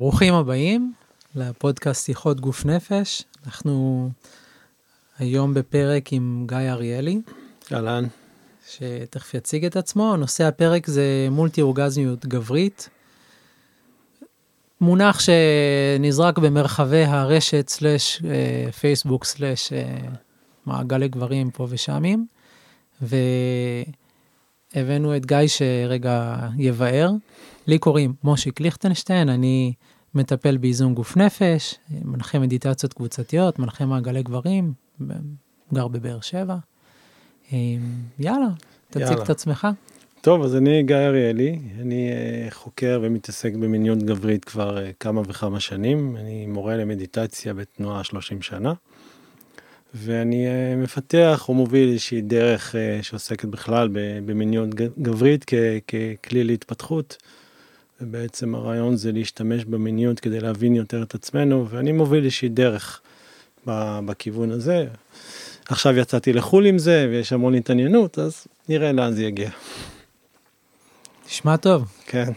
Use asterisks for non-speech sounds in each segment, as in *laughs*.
ברוכים הבאים לפודקאסט שיחות גוף נפש. אנחנו היום בפרק עם גיא אריאלי, אהלן. שתכף יציג את עצמו. נושא הפרק זה מולטי אורגזמיות גברית. מונח שנזרק במרחבי הרשת סלאש אה, פייסבוק סלאש אה, מעגלי גברים פה ושמים. והבאנו את גיא שרגע יבאר. לי קוראים מושיק ליכטנשטיין, אני מטפל באיזון גוף נפש, מנחה מדיטציות קבוצתיות, מנחה מעגלי גברים, גר בבאר שבע. אה, יאללה, תציג יאללה. את עצמך. טוב, אז אני גיא אריאלי, אני אה, חוקר ומתעסק במיניות גברית כבר אה, כמה וכמה שנים, אני מורה למדיטציה בתנועה 30 שנה, ואני מפתח או מוביל איזושהי דרך שעוסקת בכלל במיניות גברית ככלי להתפתחות, ובעצם הרעיון זה להשתמש במיניות כדי להבין יותר את עצמנו, ואני מוביל איזושהי דרך בכיוון הזה. עכשיו יצאתי לחו"ל עם זה, ויש המון התעניינות, אז נראה לאן זה יגיע. נשמע טוב. כן.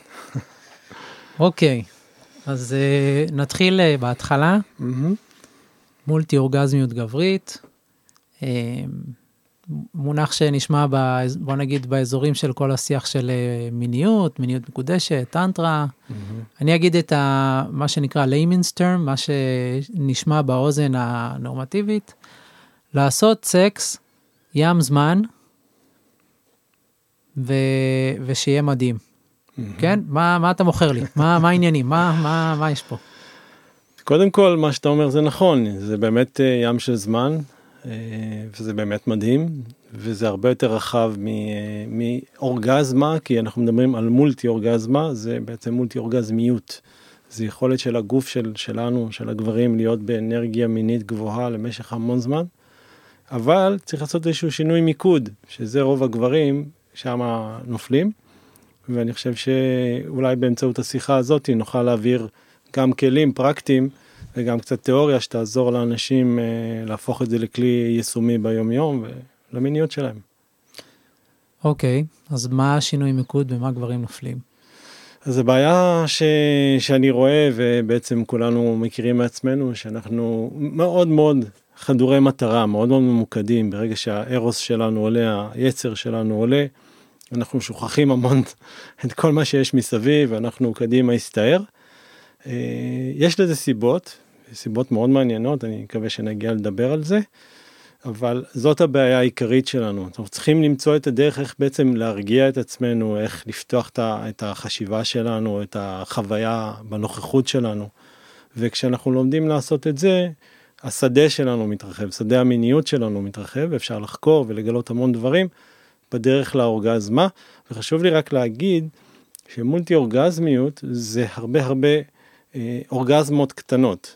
אוקיי, אז uh, נתחיל uh, בהתחלה, מהמם. מולטי אורגזמיות גברית. Uh, מונח שנשמע, באז- בוא נגיד, באזורים של כל השיח של uh, מיניות, מיניות מקודשת, טנטרה. אני אגיד את ה, מה שנקרא layman's term, מה שנשמע באוזן הנורמטיבית, לעשות סקס ים זמן, ו, ושיהיה מדהים. כן? מה, מה אתה מוכר לי? מה, מה העניינים? מה, מה, מה יש פה? קודם כל, מה שאתה אומר זה נכון, זה באמת אה, ים של זמן, אה, וזה באמת מדהים, וזה הרבה יותר רחב אה, מאורגזמה, כי אנחנו מדברים על מולטי אורגזמה, זה בעצם מולטי אורגזמיות. זה יכולת של הגוף של, שלנו, של הגברים, להיות באנרגיה מינית גבוהה למשך המון זמן, אבל צריך לעשות איזשהו שינוי מיקוד, שזה רוב הגברים שם נופלים, ואני חושב שאולי באמצעות השיחה הזאת נוכל להעביר גם כלים פרקטיים וגם קצת תיאוריה שתעזור לאנשים אה, להפוך את זה לכלי יישומי ביום יום ולמיניות שלהם. אוקיי, אז מה השינוי מיקוד ומה גברים נופלים? אז זו בעיה ש... שאני רואה ובעצם כולנו מכירים מעצמנו שאנחנו מאוד מאוד חדורי מטרה, מאוד מאוד ממוקדים, ברגע שהארוס שלנו עולה, היצר שלנו עולה, אנחנו שוכחים המון את כל מה שיש מסביב, ואנחנו קדימה הסתער. אה, יש לזה סיבות, סיבות מאוד מעניינות, אני מקווה שנגיע לדבר על זה, אבל זאת הבעיה העיקרית שלנו. אנחנו צריכים למצוא את הדרך איך בעצם להרגיע את עצמנו, איך לפתוח את החשיבה שלנו, את החוויה בנוכחות שלנו. וכשאנחנו לומדים לעשות את זה, השדה שלנו מתרחב, שדה המיניות שלנו מתרחב, אפשר לחקור ולגלות המון דברים בדרך לאורגזמה. וחשוב לי רק להגיד שמולטי אורגזמיות זה הרבה הרבה אורגזמות קטנות.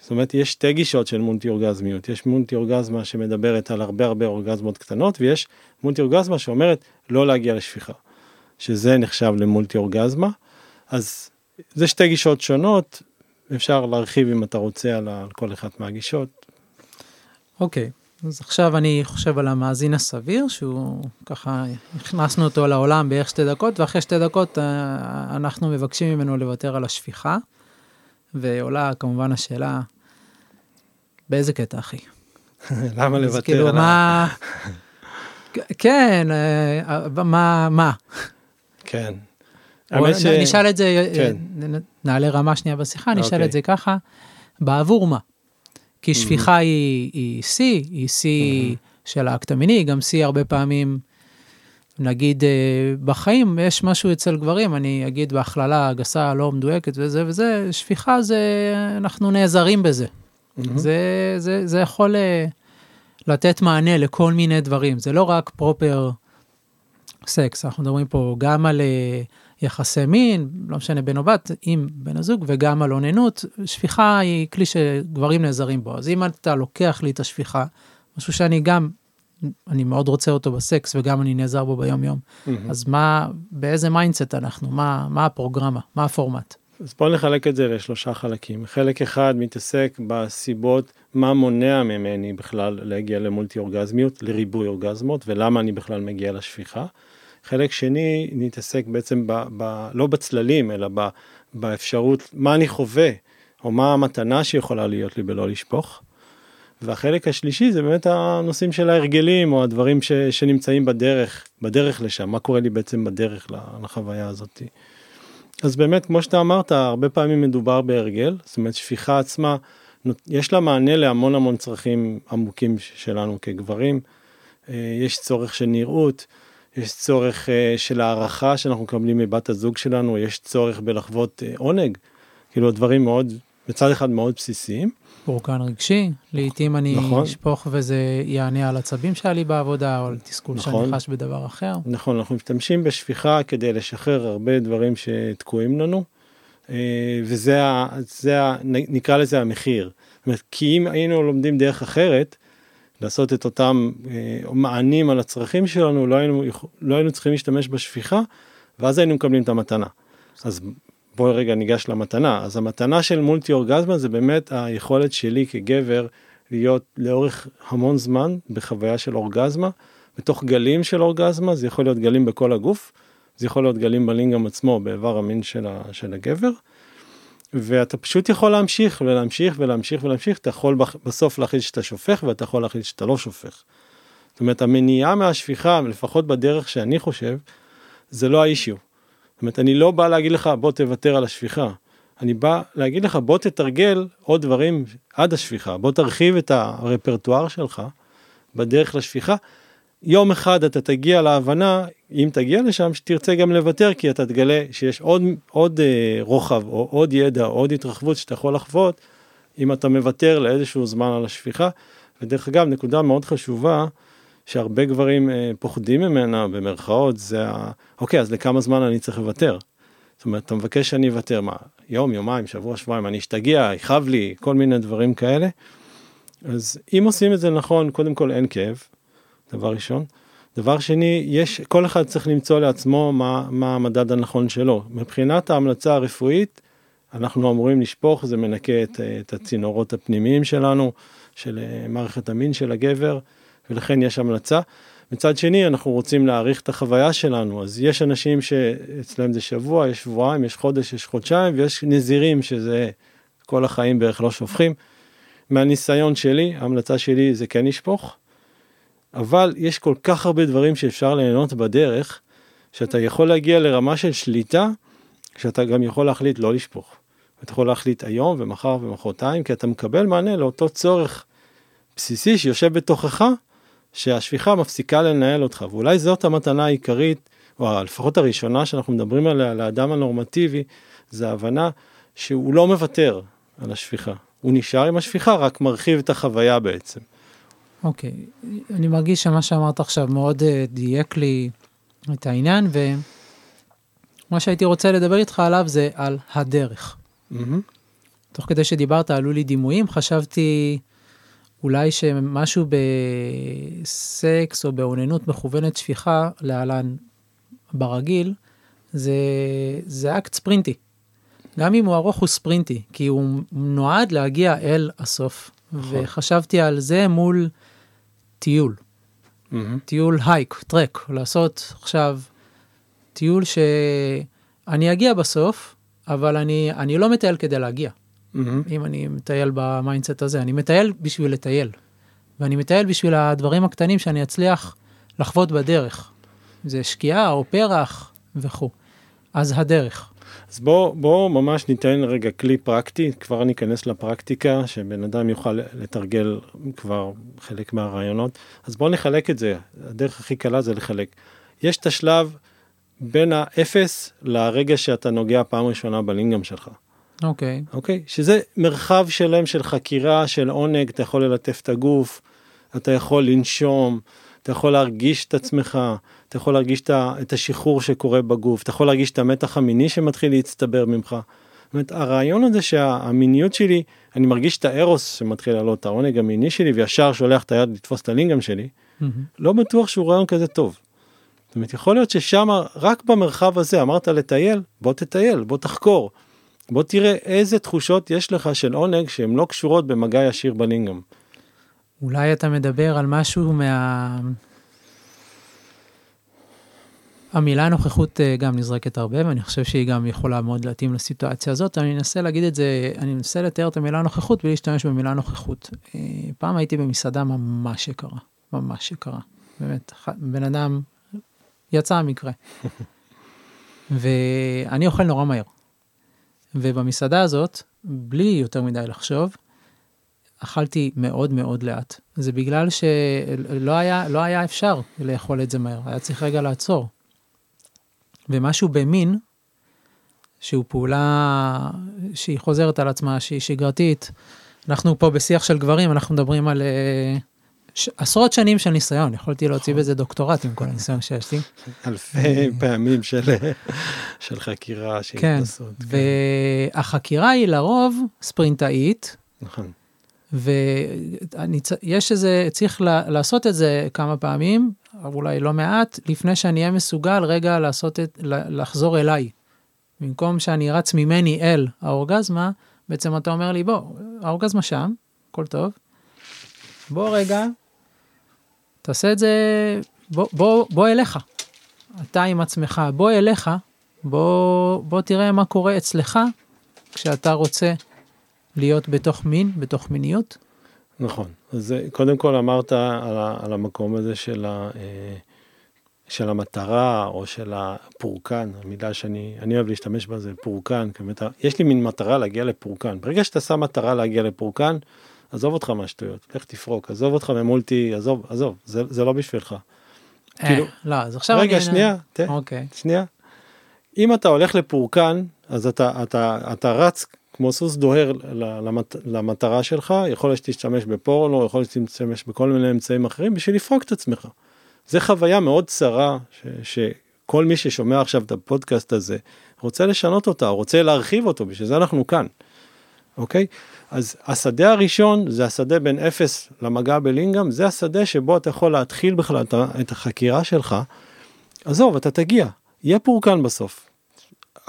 זאת אומרת, יש שתי גישות של מולטי אורגזמיות. יש מולטי אורגזמה שמדברת על הרבה הרבה אורגזמות קטנות, ויש מולטי אורגזמה שאומרת לא להגיע לשפיכה, שזה נחשב למולטי אורגזמה. אז זה שתי גישות שונות, אפשר להרחיב אם אתה רוצה על, כל אחת מהגישות. אוקיי, אז עכשיו אני חושב על המאזין הסביר, שהוא ככה, הכנסנו אותו לעולם בערך שתי דקות, ואחרי שתי דקות אה, אנחנו מבקשים ממנו לוותר על השפיכה, ועולה כמובן השאלה, באיזה קטע אחי? *laughs* למה לוותר כאילו על ה... מה... *laughs* כן, אה, מה, מה? כן. או האמת ש... נשאל את זה, כן. נעלה רמה שנייה בשיחה, נשאל אוקיי. את זה ככה, בעבור מה? כי שפיכה היא, היא C, היא C של האקט המיני, גם C הרבה פעמים, נגיד אה, בחיים יש משהו אצל גברים, אני אגיד בהכללה גסה, לא מדויקת וזה וזה, שפיכה זה, אנחנו נעזרים בזה. מהמם. זה, זה, זה יכול אה, לתת מענה לכל מיני דברים, זה לא רק פרופר סקס, אנחנו מדברים פה גם על אה, יחסי מין, לא משנה בן או בת, עם בן הזוג, וגם על אוננות. שפיכה היא כלי שגברים נעזרים בו, אז אם אתה לוקח לי את השפיכה, משהו שאני גם, אני מאוד רוצה אותו בסקס וגם אני נעזר בו ביום יום, מהמם. אז מה, באיזה mindset אנחנו, מה, מה הפרוגרמה, מה הפורמט? אז בואו נחלק את זה לשלושה חלקים. חלק אחד מתעסק בסיבות מה מונע ממני בכלל להגיע למולטי אורגזמיות, לריבוי אורגזמות, ולמה אני בכלל מגיע לשפיכה. חלק שני נתעסק בעצם ב, ב, לא בצללים, אלא ב, באפשרות, מה אני חווה, או מה המתנה שיכולה להיות לי בלא לשפוך. והחלק השלישי זה באמת הנושאים של ההרגלים או הדברים ש, שנמצאים בדרך, בדרך לשם, מה קורה לי בעצם בדרך לחוויה הזאת. אז באמת, כמו שאתה אמרת, הרבה פעמים מדובר בהרגל, זאת אומרת, שפיכה עצמה, יש לה מענה להמון המון צרכים עמוקים שלנו כגברים. אה, יש צורך של נראות, יש צורך אה, של הערכה שאנחנו מקבלים מבת הזוג שלנו, יש צורך בלחוות אה, עונג, כאילו דברים מאוד, מצד אחד מאוד בסיסיים. פורקן רגשי, לעתים אני נכון. אשפוך וזה יענה על עצבים שהיה לי בעבודה או על תסכול נכון. שאני חש בדבר אחר. נכון, אנחנו משתמשים בשפיכה כדי לשחרר הרבה דברים שתקועים לנו, וזה, זה, נקרא לזה המחיר. זאת אומרת, כי אם היינו לומדים דרך אחרת, לעשות את אותם אה, מענים על הצרכים שלנו, לא היינו, לא היינו צריכים להשתמש בשפיכה, ואז היינו מקבלים את המתנה. אז בואי רגע ניגש למתנה. אז המתנה של מולטי אורגזמה זה באמת היכולת שלי כגבר להיות לאורך המון זמן בחוויה של אורגזמה, בתוך גלים של אורגזמה, זה יכול להיות גלים בכל הגוף, זה יכול להיות גלים בלינגם עצמו, באיבר המין של, ה, של הגבר. ואתה פשוט יכול להמשיך ולהמשיך ולהמשיך ולהמשיך, אתה יכול בסוף להחליט שאתה שופך ואתה יכול להחליט שאתה לא שופך. זאת אומרת, המניעה מהשפיכה, לפחות בדרך שאני חושב, זה לא האישיו. זאת אומרת, אני לא בא להגיד לך, בוא תוותר על השפיכה. אני בא להגיד לך, בוא תתרגל עוד דברים עד השפיכה, בוא תרחיב את הרפרטואר שלך בדרך לשפיכה, יום אחד אתה תגיע להבנה, אם תגיע לשם, שתרצה גם לוותר, כי אתה תגלה שיש עוד, עוד אה, רוחב, או עוד ידע, או עוד התרחבות שאתה יכול לחוות, אם אתה מוותר לאיזשהו זמן על השפיכה. ודרך אגב, נקודה מאוד חשובה, שהרבה גברים אה, פוחדים ממנה, במרכאות, זה ה... אוקיי, אז לכמה זמן אני צריך לוותר? זאת אומרת, אתה מבקש שאני אוותר, מה, יום, יומיים, שבוע, שבועיים, אני אשתגע, יכאב לי, כל מיני דברים כאלה. אז אם עושים את זה נכון, קודם כל אין כאב. דבר ראשון. דבר שני, יש, כל אחד צריך למצוא לעצמו מה, מה המדד הנכון שלו. מבחינת ההמלצה הרפואית, אנחנו אמורים לשפוך, זה מנקה את, את הצינורות הפנימיים שלנו, של אה, מערכת המין של הגבר, ולכן יש המלצה. מצד שני, אנחנו רוצים להעריך את החוויה שלנו, אז יש אנשים שאצלם זה שבוע, יש שבועיים, יש חודש, יש חודשיים, ויש נזירים שזה כל החיים בערך לא שופכים. מהניסיון שלי, ההמלצה שלי זה כן לשפוך. אבל יש כל כך הרבה דברים שאפשר ליהנות בדרך, שאתה יכול להגיע לרמה של שליטה, שאתה גם יכול להחליט לא לשפוך. אתה יכול להחליט היום ומחר ומחרתיים, כי אתה מקבל מענה לאותו צורך בסיסי שיושב בתוכך, שהשפיכה מפסיקה לנהל אותך, ואולי זאת המתנה העיקרית, או לפחות הראשונה שאנחנו מדברים עליה לאדם הנורמטיבי, זה ההבנה שהוא לא מוותר על השפיכה. הוא נשאר עם השפיכה, רק מרחיב את החוויה בעצם. אוקיי, okay. אני מרגיש שמה שאמרת עכשיו מאוד uh, דייק לי את העניין, ומה שהייתי רוצה לדבר איתך עליו זה על הדרך. Mm-hmm. תוך כדי שדיברת עלו לי דימויים, חשבתי אולי שמשהו בסקס או באוננות מכוונת שפיכה, להלן ברגיל, זה, זה אקט ספרינטי. גם אם הוא ארוך הוא ספרינטי, כי הוא נועד להגיע אל הסוף. נכון. וחשבתי על זה מול טיול. Mm-hmm. טיול hike, טרק, לעשות עכשיו טיול שאני אגיע בסוף, אבל אני, אני לא מטייל כדי להגיע. Mm-hmm. אם אני מטייל ב mindset הזה, אני מטייל בשביל לטייל. ואני מטייל בשביל הדברים הקטנים שאני אצליח לחוות בדרך. זה שקיעה או פרח וכו'. אז הדרך. אז בואו בוא ממש ניתן רגע כלי פרקטי, כבר אני אכנס לפרקטיקה, שבן אדם יוכל לתרגל כבר חלק מהרעיונות. אז בואו נחלק את זה, הדרך הכי קלה זה לחלק. יש את השלב בין האפס לרגע שאתה נוגע פעם ראשונה בלינגם שלך. אוקיי. Okay. אוקיי? Okay? שזה מרחב שלם של חקירה, של עונג, אתה יכול ללטף את הגוף, אתה יכול לנשום, אתה יכול להרגיש את עצמך, אתה יכול להרגיש את השחרור שקורה בגוף, אתה יכול להרגיש את המתח המיני שמתחיל להצטבר ממך. זאת אומרת, הרעיון הזה שהמיניות שלי, אני מרגיש את הארוס שמתחיל לעלות, העונג המיני שלי, וישר שולח את היד לתפוס את הלינגם שלי, mm-hmm. לא בטוח שהוא רעיון כזה טוב. זאת אומרת, יכול להיות ששם, רק במרחב הזה, אמרת לטייל, בוא תטייל, בוא תחקור. בוא תראה איזה תחושות יש לך של עונג שהן לא קשורות במגע ישיר בלינגם. אולי אתה מדבר על משהו מה... המילה נוכחות אה, גם נזרקת הרבה, ואני חושב שהיא גם יכולה מאוד להתאים לסיטואציה הזאת. אני אנסה להגיד את זה, אני אנסה לתאר את המילה נוכחות בלי להשתמש במילה נוכחות. אה, פעם הייתי במסעדה ממש יקרה, ממש יקרה. באמת, בן אדם יצא המקרה. *laughs* ואני אוכל נורא מהר. ובמסעדה הזאת, בלי יותר מדי לחשוב, אכלתי מאוד מאוד לאט. זה בגלל שלא היה, לא היה אפשר לאכול את זה מהר, היה צריך רגע לעצור. ומשהו במין, שהוא פעולה שהיא חוזרת על עצמה, שהיא שגרתית. אנחנו פה בשיח של גברים, אנחנו מדברים על uh, ש- עשרות שנים של ניסיון, יכולתי להוציא בזה דוקטורט עם כל הניסיון שיש לי. אלפי פעמים של, *laughs* של חקירה, של כן, התנסות. והחקירה היא לרוב ספרינטאית, נכון. ויש איזה, צריך לעשות את זה כמה פעמים, אולי לא מעט, לפני שאני אהיה מסוגל רגע לעשות את, לחזור אליי. במקום שאני רץ ממני אל האורגזמה, בעצם אתה אומר לי, בוא, האורגזמה שם, הכל טוב. בוא רגע, תעשה את זה, בוא, בוא, בוא אליך. אתה עם עצמך, בוא אליך, בוא, בוא תראה מה קורה אצלך כשאתה רוצה להיות בתוך מין, בתוך מיניות. נכון. אז קודם כל אמרת על, על המקום הזה של, ה, אה, של המטרה או של הפורקן, המילה שאני אני אוהב להשתמש בה זה פורקן. כמת, יש לי מין מטרה להגיע לפורקן. ברגע שאתה שם מטרה להגיע לפורקן, עזוב אותך מהשטויות, לך תפרוק, עזוב אותך ממולטי, עזוב, עזוב, זה, זה לא בשבילך. אה, כאילו, לא, אז עכשיו רגע, אני... שנייה, תה, אוקיי. שנייה. אם אתה הולך לפורקן, אז אתה, אתה, אתה רץ כמו סוס דוהר למת, למטרה שלך, יכול להיות שתשתמש בפורנו, יכול להיות שתשתמש בכל מיני אמצעים אחרים בשביל לפרוק את עצמך. זה חוויה מאוד צרה, ש, שכל מי ששומע עכשיו את הפודקאסט הזה רוצה לשנות אותה, רוצה להרחיב אותו, בשביל זה אנחנו כאן. אוקיי? אז השדה הראשון זה השדה בין אפס למגע בלינגאם, זה השדה שבו אתה יכול להתחיל בכלל את החקירה שלך. עזוב, אתה תגיע, יהיה פורקן בסוף.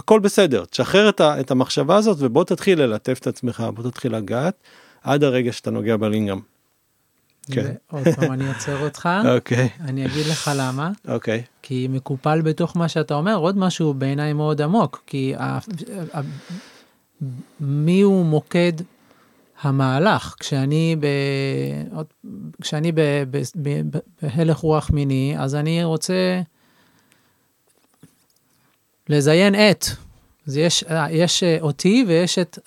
הכל בסדר, תשחרר את, את המחשבה הזאת ובוא תתחיל ללטף את עצמך, בוא תתחיל לגעת עד הרגע שאתה נוגע בלינגאם. כן. עוד פעם אני עוצר אותך, *laughs* אוקיי. אני אגיד לך למה. אוקיי. כי מקופל בתוך מה שאתה אומר עוד משהו בעיניי מאוד עמוק, כי. מי הוא מוקד המהלך? כשאני, ב... כשאני בהלך רוח מיני, אז אני רוצה לזיין את. אז יש, יש אותי ויש את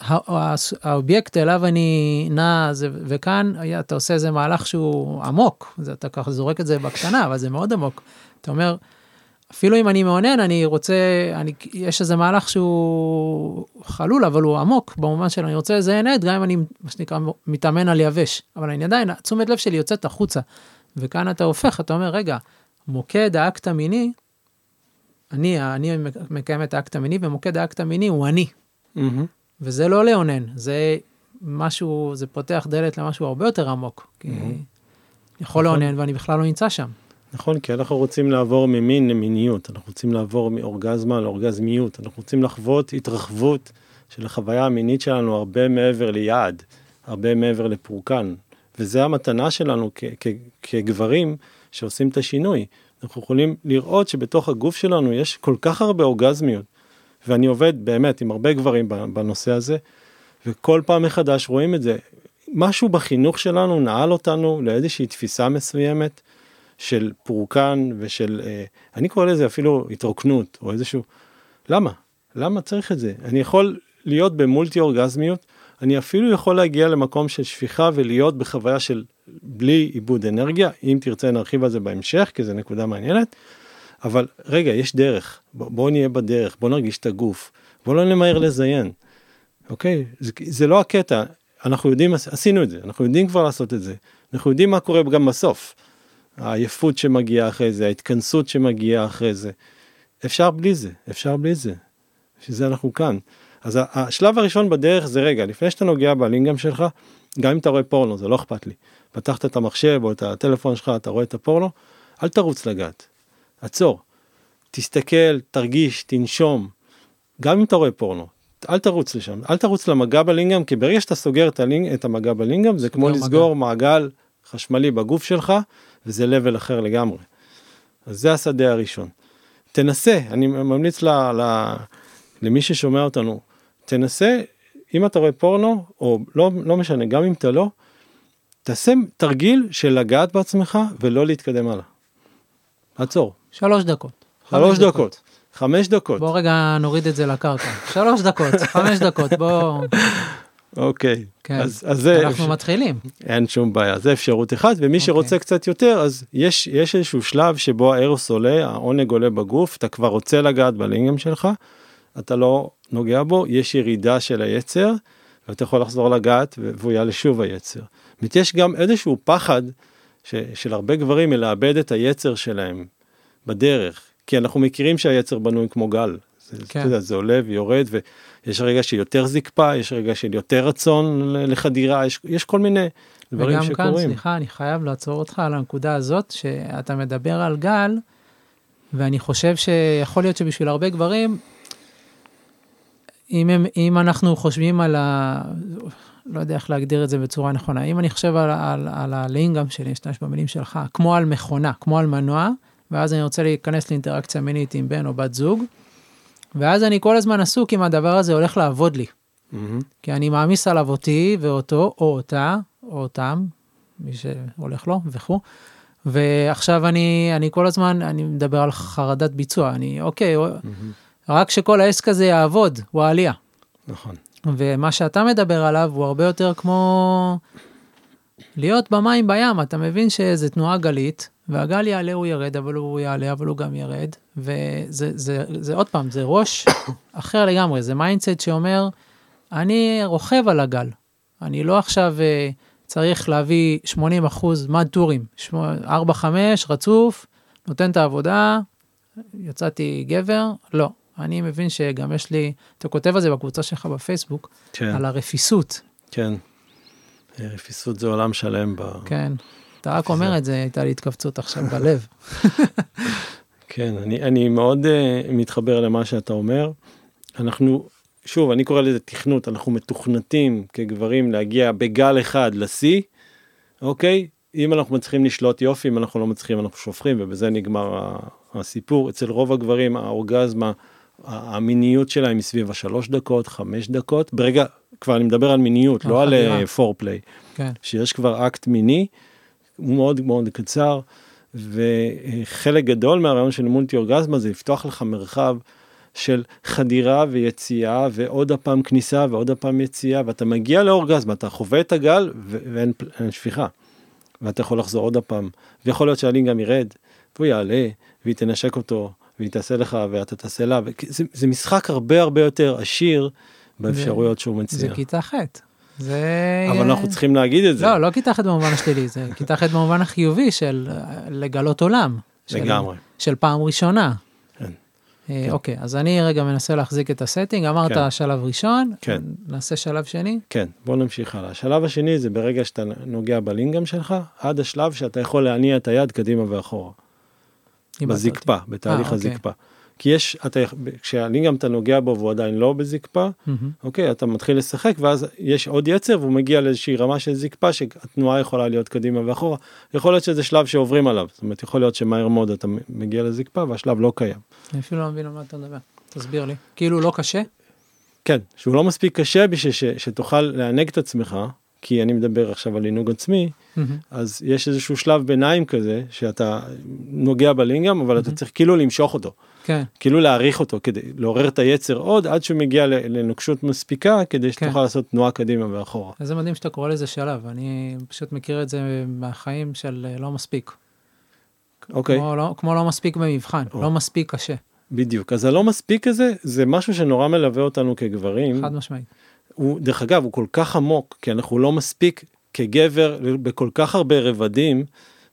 האובייקט אליו אני נע, וכאן אתה עושה איזה מהלך שהוא עמוק, זה, אתה ככה זורק את זה בקטנה, אבל זה מאוד עמוק. אתה אומר, אפילו אם אני מאונן, אני רוצה, אני, יש איזה מהלך שהוא חלול, אבל הוא עמוק, במובן של אני רוצה לזיין את, גם אם אני, מה שנקרא, מתאמן על יבש. אבל אני עדיין, תשומת לב שלי יוצאת החוצה. וכאן אתה הופך, אתה אומר, רגע, מוקד האקט המיני, אני, אני מקיים את האקט המיני, ומוקד האקט המיני הוא אני. Mm-hmm. וזה לא לאונן, זה משהו, זה פותח דלת למשהו הרבה יותר עמוק. כי mm-hmm. יכול נכון. לאונן ואני בכלל לא נמצא שם. נכון, כי אנחנו רוצים לעבור ממין למיניות, אנחנו רוצים לעבור מאורגזמה לאורגזמיות, אנחנו רוצים לחוות התרחבות של החוויה המינית שלנו הרבה מעבר ליעד, הרבה מעבר לפורקן. וזה המתנה שלנו כ- כ- כגברים שעושים את השינוי. אנחנו יכולים לראות שבתוך הגוף שלנו יש כל כך הרבה אורגזמיות, ואני עובד באמת עם הרבה גברים בנושא הזה, וכל פעם מחדש רואים את זה. משהו בחינוך שלנו נעל אותנו לאיזושהי תפיסה מסוימת של פורקן ושל, אה, אני קורא לזה אפילו התרוקנות או איזשהו, למה? למה צריך את זה? אני יכול להיות במולטי אורגזמיות, אני אפילו יכול להגיע למקום של שפיכה ולהיות בחוויה של בלי עיבוד אנרגיה, אם תרצה נרחיב על זה בהמשך, כי זו נקודה מעניינת, אבל רגע, יש דרך, בואו בוא נהיה בדרך, בואו נרגיש את הגוף, בואו לא נמהר לזיין, אוקיי? זה, זה לא הקטע, אנחנו יודעים, עשינו את זה, אנחנו יודעים כבר לעשות את זה, אנחנו יודעים מה קורה גם בסוף. העייפות שמגיעה אחרי זה, ההתכנסות שמגיעה אחרי זה. אפשר בלי זה, אפשר בלי זה. בשביל זה אנחנו כאן. אז השלב הראשון בדרך זה רגע, לפני שאתה נוגע בלינגאם שלך, גם אם אתה רואה פורנו, זה לא אכפת לי. פתחת את המחשב או את הטלפון שלך, אתה רואה את הפורנו, אל תרוץ לגעת. עצור. תסתכל, תרגיש, תנשום. גם אם אתה רואה פורנו, אל תרוץ לשם, אל תרוץ למגע בלינגאם, כי ברגע שאתה סוגר את, הלינג, את המגע בלינגאם, זה כמו לסגור מגע. מעגל חשמלי בגוף שלך, וזה level אחר לגמרי. אז זה השדה הראשון. תנסה, אני ממליץ ל, ל, למי ששומע אותנו, תנסה, אם אתה רואה פורנו, או לא, לא משנה, גם אם אתה לא, תעשה תרגיל של לגעת בעצמך ולא להתקדם הלאה. עצור. שלוש דקות. שלוש דקות. דקות. חמש דקות. בוא רגע נוריד את זה לקרקע. שלוש דקות, חמש דקות, בוא... אוקיי, כן. אז, אז זה... אנחנו אפשר... מתחילים. אין שום בעיה, זה אפשרות אחת, ומי אוקיי. שרוצה קצת יותר, אז יש, יש איזשהו שלב שבו הארוס עולה, העונג עולה בגוף, אתה כבר רוצה לגעת בלינגם שלך, אתה לא נוגע בו, יש ירידה של היצר, ואתה יכול לחזור לגעת, והוא יעלה שוב היצר. זאת אומרת, יש גם איזשהו פחד ש, של הרבה גברים מלאבד את היצר שלהם בדרך, כי אנחנו מכירים שהיצר בנוי כמו גל. זה, כן. יודע, זה עולה ויורד ויש רגע של יותר זקפה, יש רגע של יותר רצון לחדירה, יש, יש כל מיני דברים וגם שקורים. וגם כאן, סליחה, אני חייב לעצור אותך על הנקודה הזאת, שאתה מדבר על גל, ואני חושב שיכול להיות שבשביל הרבה גברים, אם, הם, אם אנחנו חושבים על ה... לא יודע איך להגדיר את זה בצורה נכונה, אם אני חושב על, על, על הלינגאם שלי, אשתמש במילים שלך, כמו על מכונה, כמו על מנוע, ואז אני רוצה להיכנס לאינטראקציה מינית עם בן או בת זוג, ואז אני כל הזמן עסוק אם הדבר הזה הולך לעבוד לי. Mm-hmm. כי אני מעמיס עליו אותי ואותו, או אותה, או אותם, מי שהולך לו וכו'. ועכשיו אני, אני כל הזמן, אני מדבר על חרדת ביצוע, אני, אוקיי, mm-hmm. רק שכל העסק הזה יעבוד, הוא העלייה. נכון. ומה שאתה מדבר עליו הוא הרבה יותר כמו להיות במים בים, אתה מבין שזה תנועה גלית, והגל יעלה הוא ירד, אבל הוא יעלה, אבל הוא גם ירד, וזה זה, זה, זה עוד פעם, זה ראש *coughs* אחר לגמרי, זה mindset שאומר, אני רוכב על הגל, אני לא עכשיו אה, צריך להביא 80 אחוז מד טורים, 4-5 רצוף, נותן את העבודה, יצאתי גבר, לא. אני מבין שגם יש לי, אתה כותב על זה בקבוצה שלך בפייסבוק, כן. על הרפיסות. כן, רפיסות זה עולם שלם. ב... כן. אתה רק אומר את זה, הייתה לי התכווצות עכשיו בלב. *laughs* כן, אני, אני מאוד uh, מתחבר למה שאתה אומר. אנחנו, שוב, אני קורא לזה תכנות, אנחנו מתוכנתים כגברים להגיע בגל אחד לשיא, אוקיי? אם אנחנו מצליחים לשלוט יופי, אם אנחנו לא מצליחים אנחנו שופכים, ובזה נגמר הסיפור. אצל רוב הגברים האורגזמה, המיניות שלהם היא סביב השלוש דקות, חמש דקות. ברגע, כבר אני מדבר על מיניות, לא על פורפליי. אה, כן. שיש כבר אקט מיני. הוא מאוד מאוד קצר, וחלק גדול מהרעיון של מולטי אורגזמה זה לפתוח לך מרחב של חדירה ויציאה ועוד הפעם כניסה ועוד הפעם יציאה ואתה מגיע לאורגזמה, אתה חווה את הגל ואין שפיכה. ואתה יכול לחזור עוד הפעם, ויכול להיות שהלינק גם ירד, והוא יעלה, והיא תנשק אותו, והיא תעשה לך ואתה תעשה לה, זה, זה משחק הרבה הרבה יותר עשיר באפשרויות שהוא מציע. זה כיתה ח'. זה... אבל אנחנו צריכים להגיד את זה. לא, לא כיתה ח' במובן השלילי, זה כיתה ח' במובן החיובי של לגלות עולם. לגמרי. של פעם ראשונה. כן. אה, אוקיי, אז אני רגע מנסה להחזיק את הסטינג, אמרת כן. שלב ראשון, כן. נעשה שלב שני? כן, בוא נמשיך הלאה. השלב השני זה ברגע שאתה נוגע בלינגאם שלך, עד השלב שאתה יכול להניע את היד קדימה ואחורה. בזקפה, בתהליך 아, אה, הזקפה. אוקיי. כי יש, אתה, כשהלינגאם אתה נוגע בו והוא עדיין לא בזקפה, mm-hmm. אוקיי, אתה מתחיל לשחק ואז יש עוד יצר והוא מגיע לאיזושהי רמה של זקפה שהתנועה יכולה להיות קדימה ואחורה. יכול להיות שזה שלב שעוברים עליו, זאת אומרת יכול להיות שמהר מאוד אתה מגיע לזקפה והשלב לא קיים. אני אפילו לא מבין על מה אתה מדבר, תסביר לי. כאילו לא קשה? כן, שהוא לא מספיק קשה בשביל ש, שתוכל לענג את עצמך, כי אני מדבר עכשיו על עינוג עצמי, mm-hmm. אז יש איזשהו שלב ביניים כזה שאתה נוגע בלינגאם אבל mm-hmm. אתה צריך כאילו למשוך אותו. כן. כאילו להעריך אותו כדי לעורר את היצר עוד עד שהוא מגיע לנוקשות מספיקה כדי שתוכל כן. לעשות תנועה קדימה ואחורה. איזה מדהים שאתה קורא לזה שלב, אני פשוט מכיר את זה מהחיים של אה, לא מספיק. אוקיי. כמו לא, כמו לא מספיק במבחן, או. לא מספיק קשה. בדיוק, אז הלא מספיק הזה זה משהו שנורא מלווה אותנו כגברים. חד משמעית. הוא, דרך אגב, הוא כל כך עמוק, כי אנחנו לא מספיק כגבר בכל כך הרבה רבדים.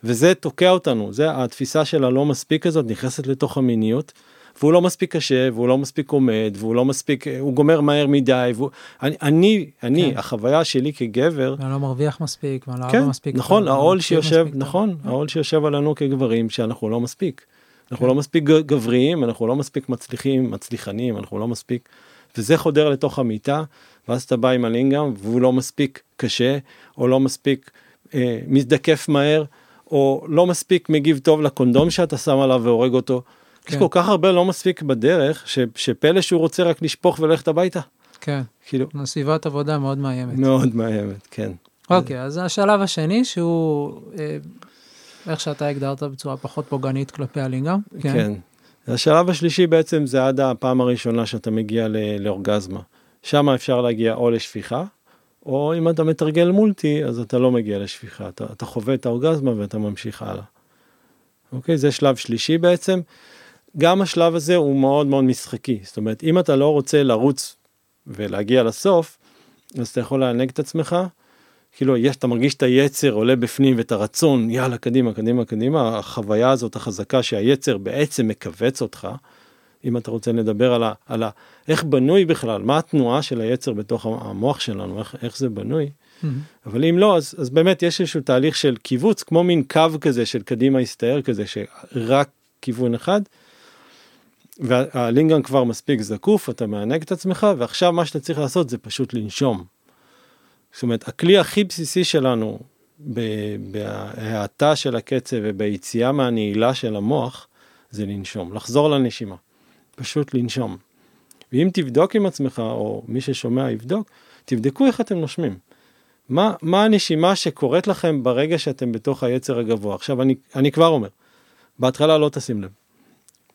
וזה תוקע אותנו, זה התפיסה של הלא מספיק הזאת נכנסת לתוך המיניות. והוא לא מספיק קשה והוא לא מספיק עומד והוא לא מספיק הוא גומר מהר מדי והוא אני אני אני כן. החוויה שלי כגבר אני לא מרוויח מספיק ואני לא כן, מספיק נכון העול שיושב נכון כן. העול שיושב עלינו כגברים שאנחנו לא מספיק אנחנו כן. לא מספיק גבריים אנחנו לא מספיק מצליחים מצליחנים אנחנו לא מספיק וזה חודר לתוך המיטה ואז אתה בא עם הלינגאם והוא לא מספיק קשה או לא מספיק אה, מזדקף מהר או לא מספיק מגיב טוב לקונדום שאתה שם עליו והורג אותו, יש כל כך הרבה לא מספיק בדרך, ש, שפלא שהוא רוצה רק לשפוך וללכת הביתה. כן, כאילו, סביבת עבודה מאוד מאיימת. מאוד מאיימת, כן. אוקיי, אז השלב השני שהוא, אה, איך שאתה הגדרת בצורה פחות פוגענית כלפי הלינגה. כן. השלב השלישי בעצם זה עד הפעם הראשונה שאתה מגיע לאורגזמה. שם אפשר להגיע או לשפיכה, או אם אתה מתרגל מולטי, אז אתה לא מגיע לשפיכה, אתה, אתה חווה את האורגזמה ואתה ממשיך הלאה. אוקיי? זה שלב שלישי בעצם. גם השלב הזה הוא מאוד מאוד משחקי. זאת אומרת, אם אתה לא רוצה לרוץ ולהגיע לסוף, אז אתה יכול לענג את עצמך. כאילו, יש, אתה מרגיש את היצר עולה בפנים ואת הרצון, יאללה, קדימה, קדימה, קדימה. החוויה הזאת החזקה שהיצר בעצם מכווץ אותך. אם אתה רוצה לדבר על, ה, על ה, איך בנוי בכלל, מה התנועה של היצר בתוך המוח שלנו, איך, איך זה בנוי. אבל אם לא, אז, אז באמת יש איזשהו תהליך של קיבוץ, כמו מין קו כזה של קדימה הסתער כזה, שרק כיוון אחד. והלינגן כבר מספיק זקוף, אתה מענג את עצמך, ועכשיו מה שאתה צריך לעשות זה פשוט לנשום. זאת אומרת, הכלי הכי בסיסי שלנו בהאטה של הקצב וביציאה מהנעילה של המוח, זה לנשום, לחזור לנשימה. פשוט לנשום. ואם תבדוק עם עצמך, או מי ששומע יבדוק, תבדקו איך אתם נושמים. מה, מה הנשימה שקורית לכם ברגע שאתם בתוך היצר הגבוה? עכשיו, אני, אני כבר אומר, בהתחלה לא תשים לב.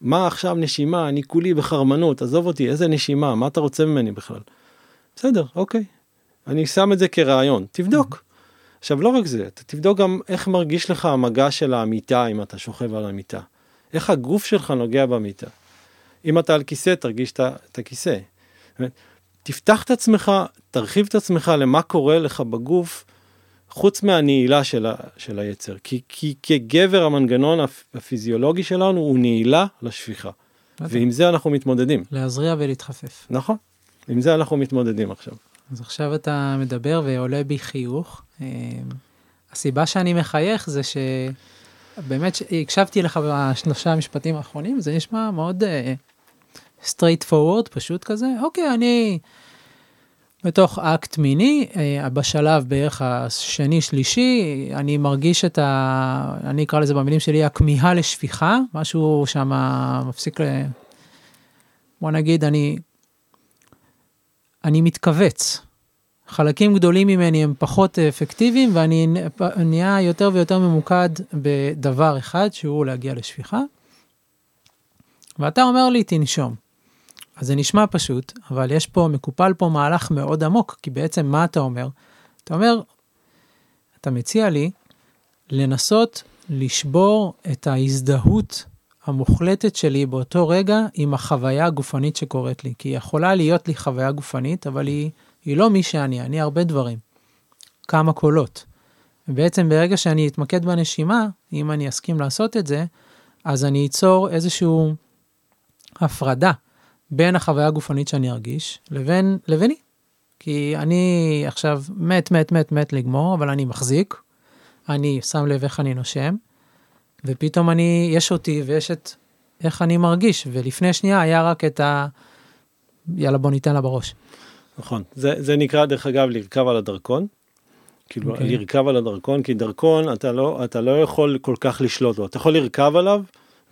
מה עכשיו נשימה, אני כולי בחרמנות, עזוב אותי, איזה נשימה, מה אתה רוצה ממני בכלל? בסדר, אוקיי. אני שם את זה כרעיון, תבדוק. עכשיו, לא רק זה, אתה תבדוק גם איך מרגיש לך המגע של המיטה אם אתה שוכב על המיטה. איך הגוף שלך נוגע במיטה. אם אתה על כיסא, תרגיש את הכיסא. תפתח את עצמך, תרחיב את עצמך למה קורה לך בגוף, חוץ מהנעילה של, ה, של היצר. כי, כי כגבר המנגנון הפיזיולוגי שלנו הוא נעילה לשפיכה. ועם זה אנחנו מתמודדים. להזריע ולהתחפף. נכון, עם זה אנחנו מתמודדים עכשיו. אז עכשיו אתה מדבר ועולה בי חיוך. אה, הסיבה שאני מחייך זה שבאמת הקשבתי לך בשלושה המשפטים האחרונים, זה נשמע מאוד straight אה, forward, פשוט כזה, אוקיי, אני בתוך אקט מיני, אה, בשלב בערך השני שלישי, אני מרגיש את ה... אני אקרא לזה במילים שלי, הכמיהה לשפיכה, משהו שם מפסיק ל... בוא נגיד, אני אני מתכווץ. חלקים גדולים ממני הם פחות אפקטיביים ואני נהיה יותר ויותר ממוקד בדבר אחד שהוא להגיע לשפיכה. ואתה אומר לי תנשום. אז זה נשמע פשוט, אבל יש פה, מקופל פה מהלך מאוד עמוק, כי בעצם מה אתה אומר? אתה אומר, אתה מציע לי לנסות לשבור את ההזדהות המוחלטת שלי באותו רגע עם החוויה הגופנית שקורית לי. כי יכולה להיות לי חוויה גופנית, אבל היא, היא לא מי שאני, אני הרבה דברים. כמה קולות. ובעצם ברגע שאני אתמקד בנשימה, אם אני אסכים לעשות את זה, אז אני אצור איזושהי הפרדה בין החוויה הגופנית שאני ארגיש לבין, לביני. כי אני עכשיו מת, מת, מת, מת לגמור, אבל אני מחזיק, אני שם לב איך אני נושם, ופתאום אני, יש אותי ויש את איך אני מרגיש, ולפני שנייה היה רק את ה... יאללה בוא ניתן לה בראש. נכון, זה, זה נקרא דרך אגב לרכב על הדרכון. כאילו okay. אוקיי. לרכב על הדרכון, כי דרכון אתה לא, אתה לא יכול כל כך לשלוט בו, אתה יכול לרכב עליו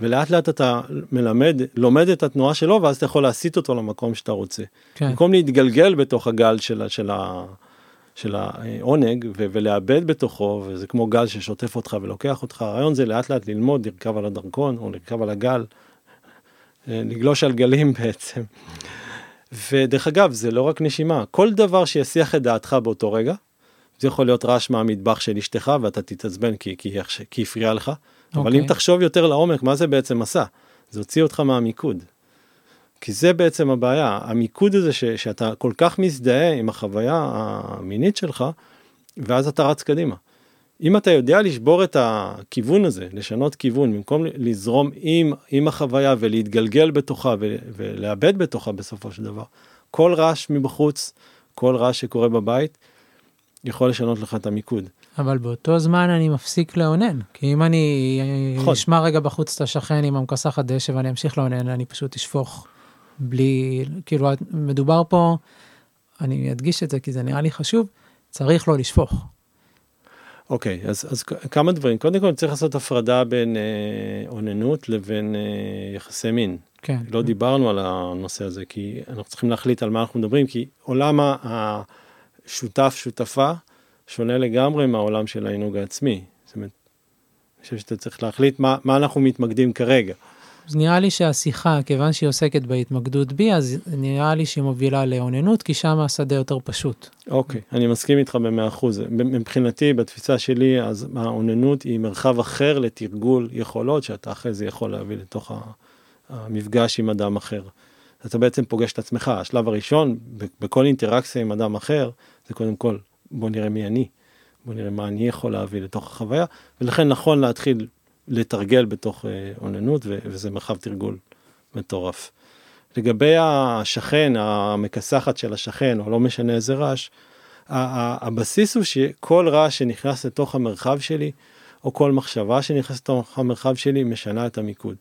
ולאט לאט אתה מלמד, לומד את התנועה שלו ואז אתה יכול להסיט אותו למקום שאתה רוצה. כן. במקום להתגלגל בתוך הגל של, של, ה, של העונג ו- ולאבד בתוכו וזה כמו גל ששוטף אותך ולוקח אותך הרעיון זה לאט לאט ללמוד לרכב על הדרכון או לרכב על הגל. אה, לגלוש על גלים בעצם. ודרך אגב זה לא רק נשימה כל דבר שיסיח את דעתך באותו רגע. זה יכול להיות רעש מהמטבח של אשתך ואתה תתעצבן כי, כי, כי הפריע לך. Okay. אבל אם אוקיי. תחשוב יותר לעומק מה זה בעצם עשה. זה הוציא אותך מהמיקוד. כי זה בעצם הבעיה, המיקוד הזה ש, שאתה כל כך מזדהה עם החוויה המינית שלך, ואז אתה רץ קדימה. אם אתה יודע לשבור את הכיוון הזה, לשנות כיוון, במקום לזרום עם, עם החוויה ולהתגלגל בתוכה ולאבד בתוכה בסופו של דבר, כל רעש מבחוץ, כל רעש שקורה בבית, יכול לשנות לך את המיקוד. אבל באותו זמן אני מפסיק לאונן, כי אם אני נכון. אשמע רגע בחוץ את השכן עם המכסחת דשא ואני אמשיך לאונן, אני פשוט אשפוך בלי, כאילו, מדובר פה, אני אדגיש את זה כי זה נראה לי חשוב, צריך לא לשפוך. אוקיי, אז, אז כמה דברים. קודם כל צריך לעשות הפרדה בין אה, אוננות לבין אה, יחסי מין. כן. לא דיברנו על הנושא הזה, כי אנחנו צריכים להחליט על מה אנחנו מדברים, כי עולם השותף, שותפה, שונה לגמרי מהעולם של העינוג העצמי. זאת אומרת, אני חושב שאתה צריך להחליט מה, מה אנחנו מתמקדים כרגע. אז נראה לי שהשיחה, כיוון שהיא עוסקת בהתמקדות בי, אז נראה לי שהיא מובילה לאוננות, כי שם השדה יותר פשוט. אוקיי, אני מסכים איתך במאה אחוז. מבחינתי, בתפיסה שלי, אז האוננות היא מרחב אחר לתרגול יכולות, שאתה אחרי זה יכול להביא לתוך המפגש עם אדם אחר. אתה בעצם פוגש את עצמך. השלב הראשון, בכל אינטראקציה עם אדם אחר, זה קודם כל, בוא נראה מי אני. בוא נראה מה אני יכול להביא לתוך החוויה, ולכן נכון להתחיל לתרגל בתוך אה, אוננות, וזה מרחב תרגול מטורף. לגבי השכן, המכסחת של השכן, או לא משנה איזה רעש, הבסיס הוא שכל רעש שנכנס לתוך המרחב שלי, או כל מחשבה שנכנסת לתוך המרחב שלי, משנה את המיקוד.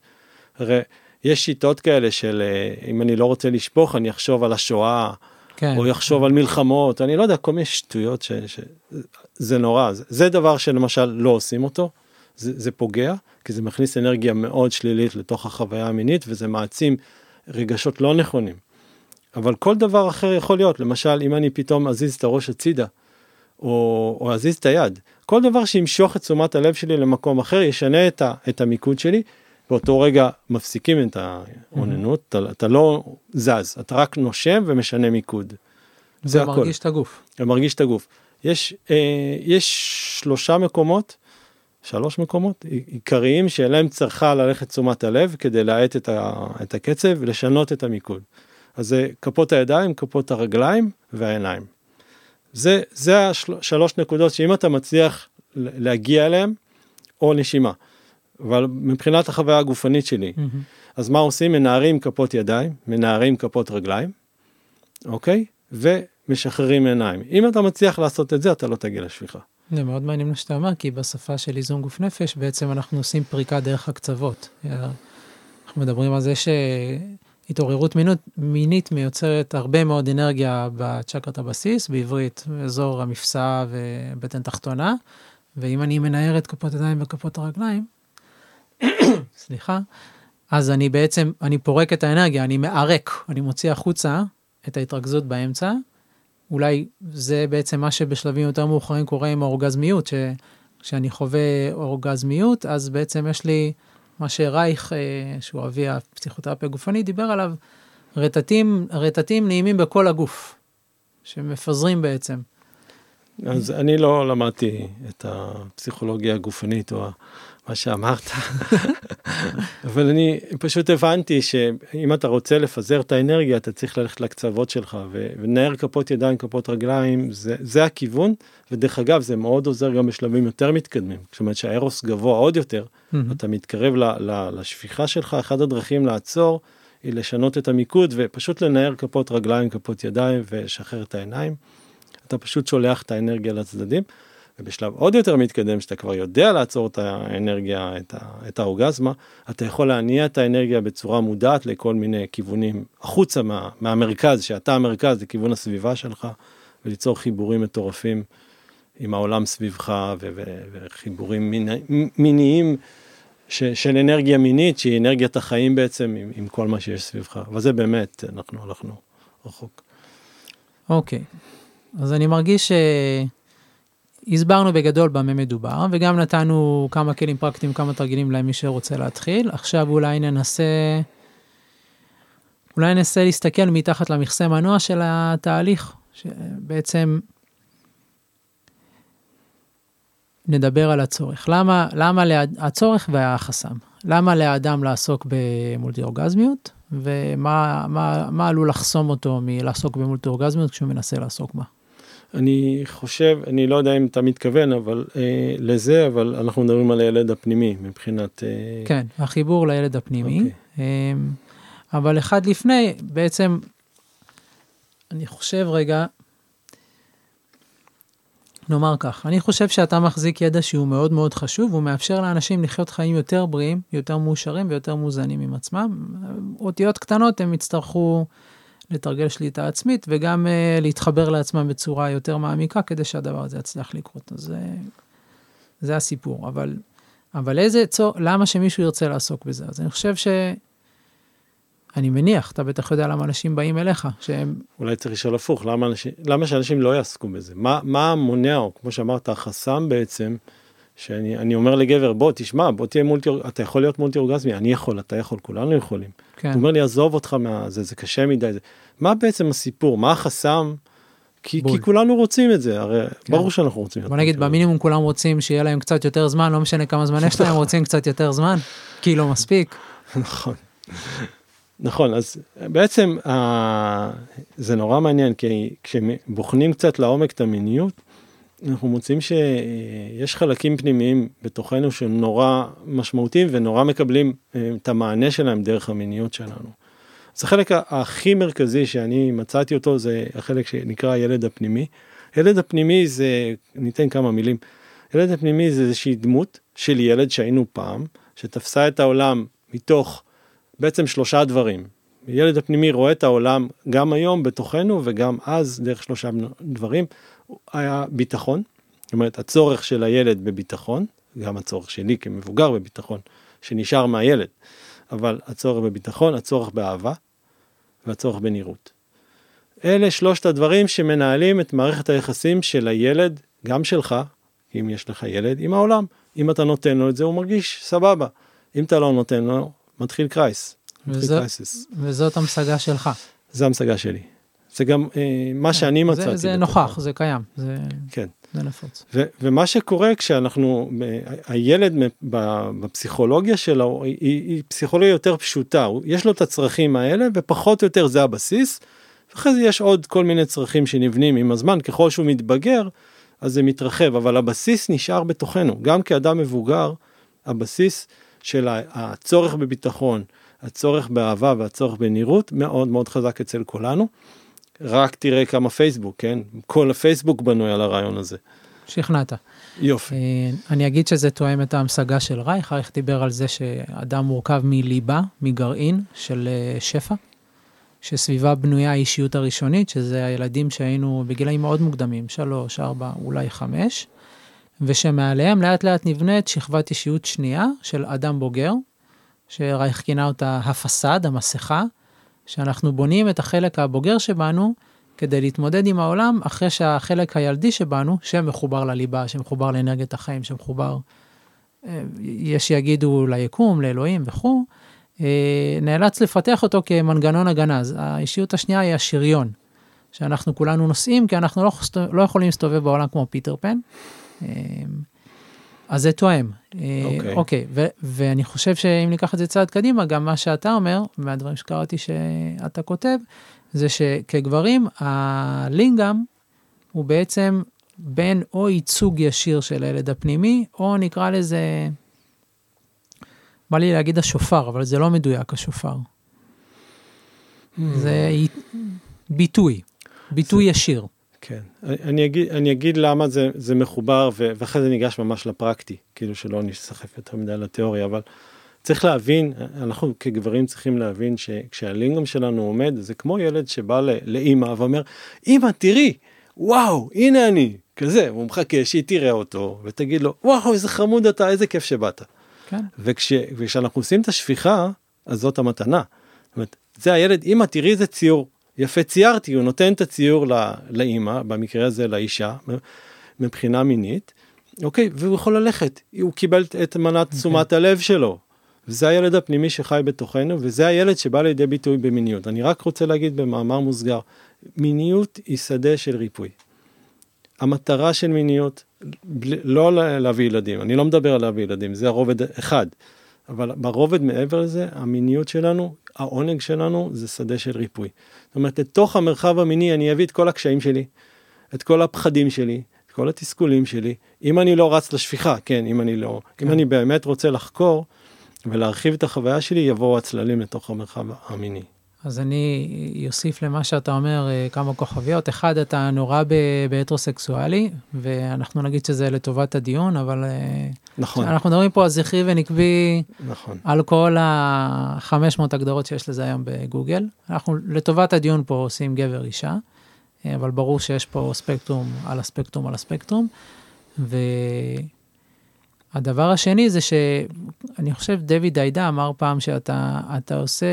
הרי יש שיטות כאלה של אה, אם אני לא רוצה לשפוך, אני אחשוב על השואה, כן. או יחשוב על מלחמות, אני לא יודע, כל מיני שטויות ש... ש... זה נורא, זה, זה דבר שלמשל לא עושים אותו, זה, זה פוגע, כי זה מכניס אנרגיה מאוד שלילית לתוך החוויה המינית, וזה מעצים רגשות לא נכונים. אבל כל דבר אחר יכול להיות, למשל, אם אני פתאום אזיז את הראש הצידה, או, או אזיז את היד, כל דבר שימשוך את תשומת הלב שלי למקום אחר, ישנה את, ה, את המיקוד שלי, באותו רגע מפסיקים את האוננות, mm-hmm. אתה, אתה לא זז, אתה רק נושם ומשנה מיקוד. זה הכל. מרגיש את הגוף. זה מרגיש את הגוף. יש, אה, יש שלושה מקומות, שלוש מקומות עיקריים שאליהם צריכה ללכת תשומת הלב כדי להאט את, את הקצב ולשנות את המיקוד. אז זה כפות הידיים, כפות הרגליים והעיניים. זה, זה השלוש נקודות שאם אתה מצליח להגיע אליהם, או נשימה. אבל מבחינת החוויה הגופנית שלי, mm-hmm. אז מה עושים? מנערים כפות ידיים, מנערים כפות רגליים, אוקיי? ומשחררים עיניים. אם אתה מצליח לעשות את זה, אתה לא תגיע לשפיכה. זה מאוד מעניין מה שאתה אומר, כי בשפה של איזון גוף נפש, בעצם אנחנו עושים פריקה דרך הקצוות. אנחנו מדברים על זה שהתעוררות מינית, מינית מיוצרת הרבה מאוד אנרגיה בצ'קרת הבסיס, בעברית, אזור המפסע ובטן תחתונה, ואם אני מנער את כפות הידיים וכפות הרגליים, *coughs* סליחה, אז אני בעצם, אני פורק את האנרגיה, אני מערק, אני מוציא החוצה את ההתרכזות באמצע. אולי זה בעצם מה שבשלבים יותר מאוחרים קורה עם האורגזמיות, שכשאני חווה אורגזמיות, אז בעצם יש לי מה שרייך, אה, שהוא אבי הפסיכותרפיה הגופנית, דיבר עליו, רטטים, רטטים נעימים בכל הגוף, שמפזרים בעצם. אז אני לא למדתי את הפסיכולוגיה הגופנית או מה שאמרת, אבל אני פשוט הבנתי שאם אתה רוצה לפזר את האנרגיה, אתה צריך ללכת לקצוות שלך, ולנער כפות ידיים, כפות רגליים, זה, זה הכיוון, ודרך אגב, זה מאוד עוזר גם בשלבים יותר מתקדמים. זאת אומרת שהאירוס גבוה עוד יותר, אתה מתקרב ל, ל, לשפיכה שלך, אחת הדרכים לעצור היא לשנות את המיקוד ופשוט לנער כפות רגליים, כפות ידיים ולשחרר את העיניים. אתה פשוט שולח את האנרגיה לצדדים. ובשלב עוד יותר מתקדם, שאתה כבר יודע לעצור את האנרגיה, את, ה, את האורגזמה, אתה יכול להניע את האנרגיה בצורה מודעת לכל מיני כיוונים החוצה מה, מהמרכז, שאתה המרכז לכיוון הסביבה שלך, וליצור חיבורים מטורפים עם העולם סביבך, ו, ו, וחיבורים מיני, מיניים ש, של אנרגיה מינית, שהיא אנרגיית החיים בעצם, עם, עם כל מה שיש סביבך. אבל זה באמת, אנחנו הלכנו רחוק. אוקיי, okay. אז אני מרגיש ש... הסברנו בגדול במה מדובר, וגם נתנו כמה כלים פרקטיים, כמה תרגילים למי שרוצה להתחיל. עכשיו אולי ננסה, אולי ננסה להסתכל מתחת למכסה מנוע של התהליך, שבעצם נדבר על הצורך. למה, למה לה, הצורך והחסם. למה לאדם לעסוק במולטי-אורגזמיות, ומה מה, מה עלול לחסום אותו מלעסוק במולטי-אורגזמיות כשהוא מנסה לעסוק בה. אני חושב, אני לא יודע אם אתה מתכוון, אבל אה, לזה, אבל אנחנו מדברים על הילד הפנימי מבחינת... אה... כן, החיבור לילד הפנימי. אוקיי. אה, אבל אחד לפני, בעצם, אני חושב רגע, נאמר כך, אני חושב שאתה מחזיק ידע שהוא מאוד מאוד חשוב, הוא מאפשר לאנשים לחיות חיים יותר בריאים, יותר מאושרים ויותר מאוזנים עם עצמם. אותיות קטנות הם יצטרכו לתרגל שליטה עצמית וגם uh, להתחבר לעצמם בצורה יותר מעמיקה כדי שהדבר הזה יצליח לקרות. אז uh, זה הסיפור. אבל, אבל איזה צור, למה שמישהו ירצה לעסוק בזה? אז אני חושב ש... אני מניח, אתה בטח יודע למה אנשים באים אליך, שהם... אולי צריך לשאול הפוך, למה, אנשים, למה שאנשים לא יעסקו בזה? מה, מה מונע, או כמו שאמרת, החסם בעצם, שאני אומר לגבר, בוא, תשמע, בוא תהיה מולטי, אתה יכול להיות מולטי אורגזמי, אני יכול, אתה יכול, כולנו יכולים. כן. הוא אומר לי, עזוב אותך מהזה, זה קשה מדי. זה... מה בעצם הסיפור? מה החסם? כי, כי כולנו רוצים את זה, הרי כן. ברור שאנחנו רוצים. בוא נגיד, במינימום כולם רוצים שיהיה להם קצת יותר זמן, לא משנה כמה זמן יש להם, *laughs* רוצים קצת יותר זמן, כי לא מספיק. נכון. נכון, אז בעצם אה, זה נורא מעניין, כי כשבוחנים קצת לעומק את המיניות, אנחנו מוצאים שיש חלקים פנימיים בתוכנו שהם נורא משמעותיים ונורא מקבלים אה, את המענה שלהם דרך המיניות שלנו. אז החלק הכי מרכזי שאני מצאתי אותו זה החלק שנקרא הילד הפנימי. הילד הפנימי זה, ניתן כמה מילים, הילד הפנימי זה איזושהי דמות של ילד שהיינו פעם, שתפסה את העולם מתוך בעצם שלושה דברים. ילד הפנימי רואה את העולם גם היום בתוכנו וגם אז דרך שלושה דברים. היה ביטחון, זאת אומרת הצורך של הילד בביטחון, גם הצורך שלי כמבוגר בביטחון, שנשאר מהילד, אבל הצורך בביטחון, הצורך באהבה והצורך בנראות. אלה שלושת הדברים שמנהלים את מערכת היחסים של הילד, גם שלך, אם יש לך ילד, עם העולם. אם אתה נותן לו את זה, הוא מרגיש סבבה. אם אתה לא נותן לו, מתחיל קרייס. וזאת, וזאת המשגה שלך. זה המשגה שלי. זה גם אה, מה שאני מצאתי. זה, זה נוכח, זה קיים, זה, כן. זה נפוץ. ו, ומה שקורה כשאנחנו, הילד בפסיכולוגיה שלו היא, היא פסיכולוגיה יותר פשוטה, יש לו את הצרכים האלה ופחות או יותר זה הבסיס, ואחרי זה יש עוד כל מיני צרכים שנבנים עם הזמן, ככל שהוא מתבגר, אז זה מתרחב, אבל הבסיס נשאר בתוכנו, גם כאדם מבוגר, הבסיס של הצורך בביטחון, הצורך באהבה והצורך בנראות מאוד מאוד חזק אצל כולנו. רק תראה כמה פייסבוק, כן? כל הפייסבוק בנוי על הרעיון הזה. שכנעת. יופי. אה, אני אגיד שזה תואם את ההמשגה של רייך, רייך דיבר על זה שאדם מורכב מליבה, מגרעין של אה, שפע, שסביבה בנויה האישיות הראשונית, שזה הילדים שהיינו בגילאים מאוד מוקדמים, שלוש, ארבע, אולי חמש, ושמעליהם לאט לאט נבנית שכבת אישיות שנייה של אדם בוגר, שרייך כינה אותה הפסד, המסכה, שאנחנו בונים את החלק הבוגר שבנו כדי להתמודד עם העולם, אחרי שהחלק הילדי שבנו, שמחובר לליבה, שמחובר לאנרגיית החיים, שמחובר, אה, יש שיגידו ליקום, לאלוהים וכו', אה, נאלץ לפתח אותו כמנגנון הגנה. אז האישיות השנייה היא השריון, שאנחנו כולנו נושאים, כי אנחנו לא, לא יכולים להסתובב בעולם כמו פיטר פן. אה, אז זה תואם. אוקיי. אוקיי, ואני חושב שאם ניקח את זה צעד קדימה, גם מה שאתה אומר, מהדברים שקראתי שאתה כותב, זה שכגברים, הלינגאם הוא בעצם בין או ייצוג ישיר של הילד הפנימי, או נקרא לזה, בא לי להגיד השופר, אבל זה לא מדויק, השופר. Hmm. זה ביטוי, ביטוי זה... ישיר. כן, אני אגיד, אני אגיד למה זה, זה מחובר ואחרי זה ניגש ממש לפרקטי, כאילו שלא נסחף יותר מדי לתיאוריה, אבל צריך להבין, אנחנו כגברים צריכים להבין שכשהלינגום שלנו עומד, זה כמו ילד שבא לאימא ואומר, אימא תראי, וואו, הנה אני, כזה, הוא מחכה שהיא תראה אותו ותגיד לו, וואו, איזה חמוד אתה, איזה כיף שבאת. כן. וכש, וכשאנחנו עושים את השפיכה, אז זאת המתנה. זאת אומרת, זה הילד, אימא תראי איזה ציור. יפה ציירתי, הוא נותן את הציור לאימא, במקרה הזה לאישה, מבחינה מינית, אוקיי, והוא יכול ללכת, הוא קיבל את מנת okay. תשומת אוקיי. הלב שלו. וזה הילד הפנימי שחי בתוכנו, וזה הילד שבא לידי ביטוי במיניות. אני רק רוצה להגיד במאמר מוסגר, מיניות היא שדה של ריפוי. המטרה של מיניות, לא להביא ילדים, אני לא מדבר על להביא ילדים, זה הרובד אחד. אבל ברובד מעבר לזה, המיניות שלנו, העונג שלנו, זה שדה של ריפוי. זאת אומרת, לתוך המרחב המיני אני אביא את כל הקשיים שלי, את כל הפחדים שלי, את כל התסכולים שלי. אם אני לא רץ לשפיכה, כן, אם אני לא, כן. אם אני באמת רוצה לחקור ולהרחיב את החוויה שלי, יבואו הצללים לתוך המרחב המיני. אז אני אוסיף למה שאתה אומר אה, כמה כוכביות. אחד, אתה נורא בהטרוסקסואלי, ואנחנו נגיד שזה לטובת הדיון, אבל... אה, נכון. אנחנו מדברים פה על זכרי ונקבי, נכון. על כל ה-500 הגדרות שיש לזה היום בגוגל. אנחנו לטובת הדיון פה עושים גבר אישה, אה, אבל ברור שיש פה ספקטרום על הספקטרום על הספקטרום, ו... הדבר השני זה שאני חושב דויד דיידה אמר פעם שאתה אתה עושה,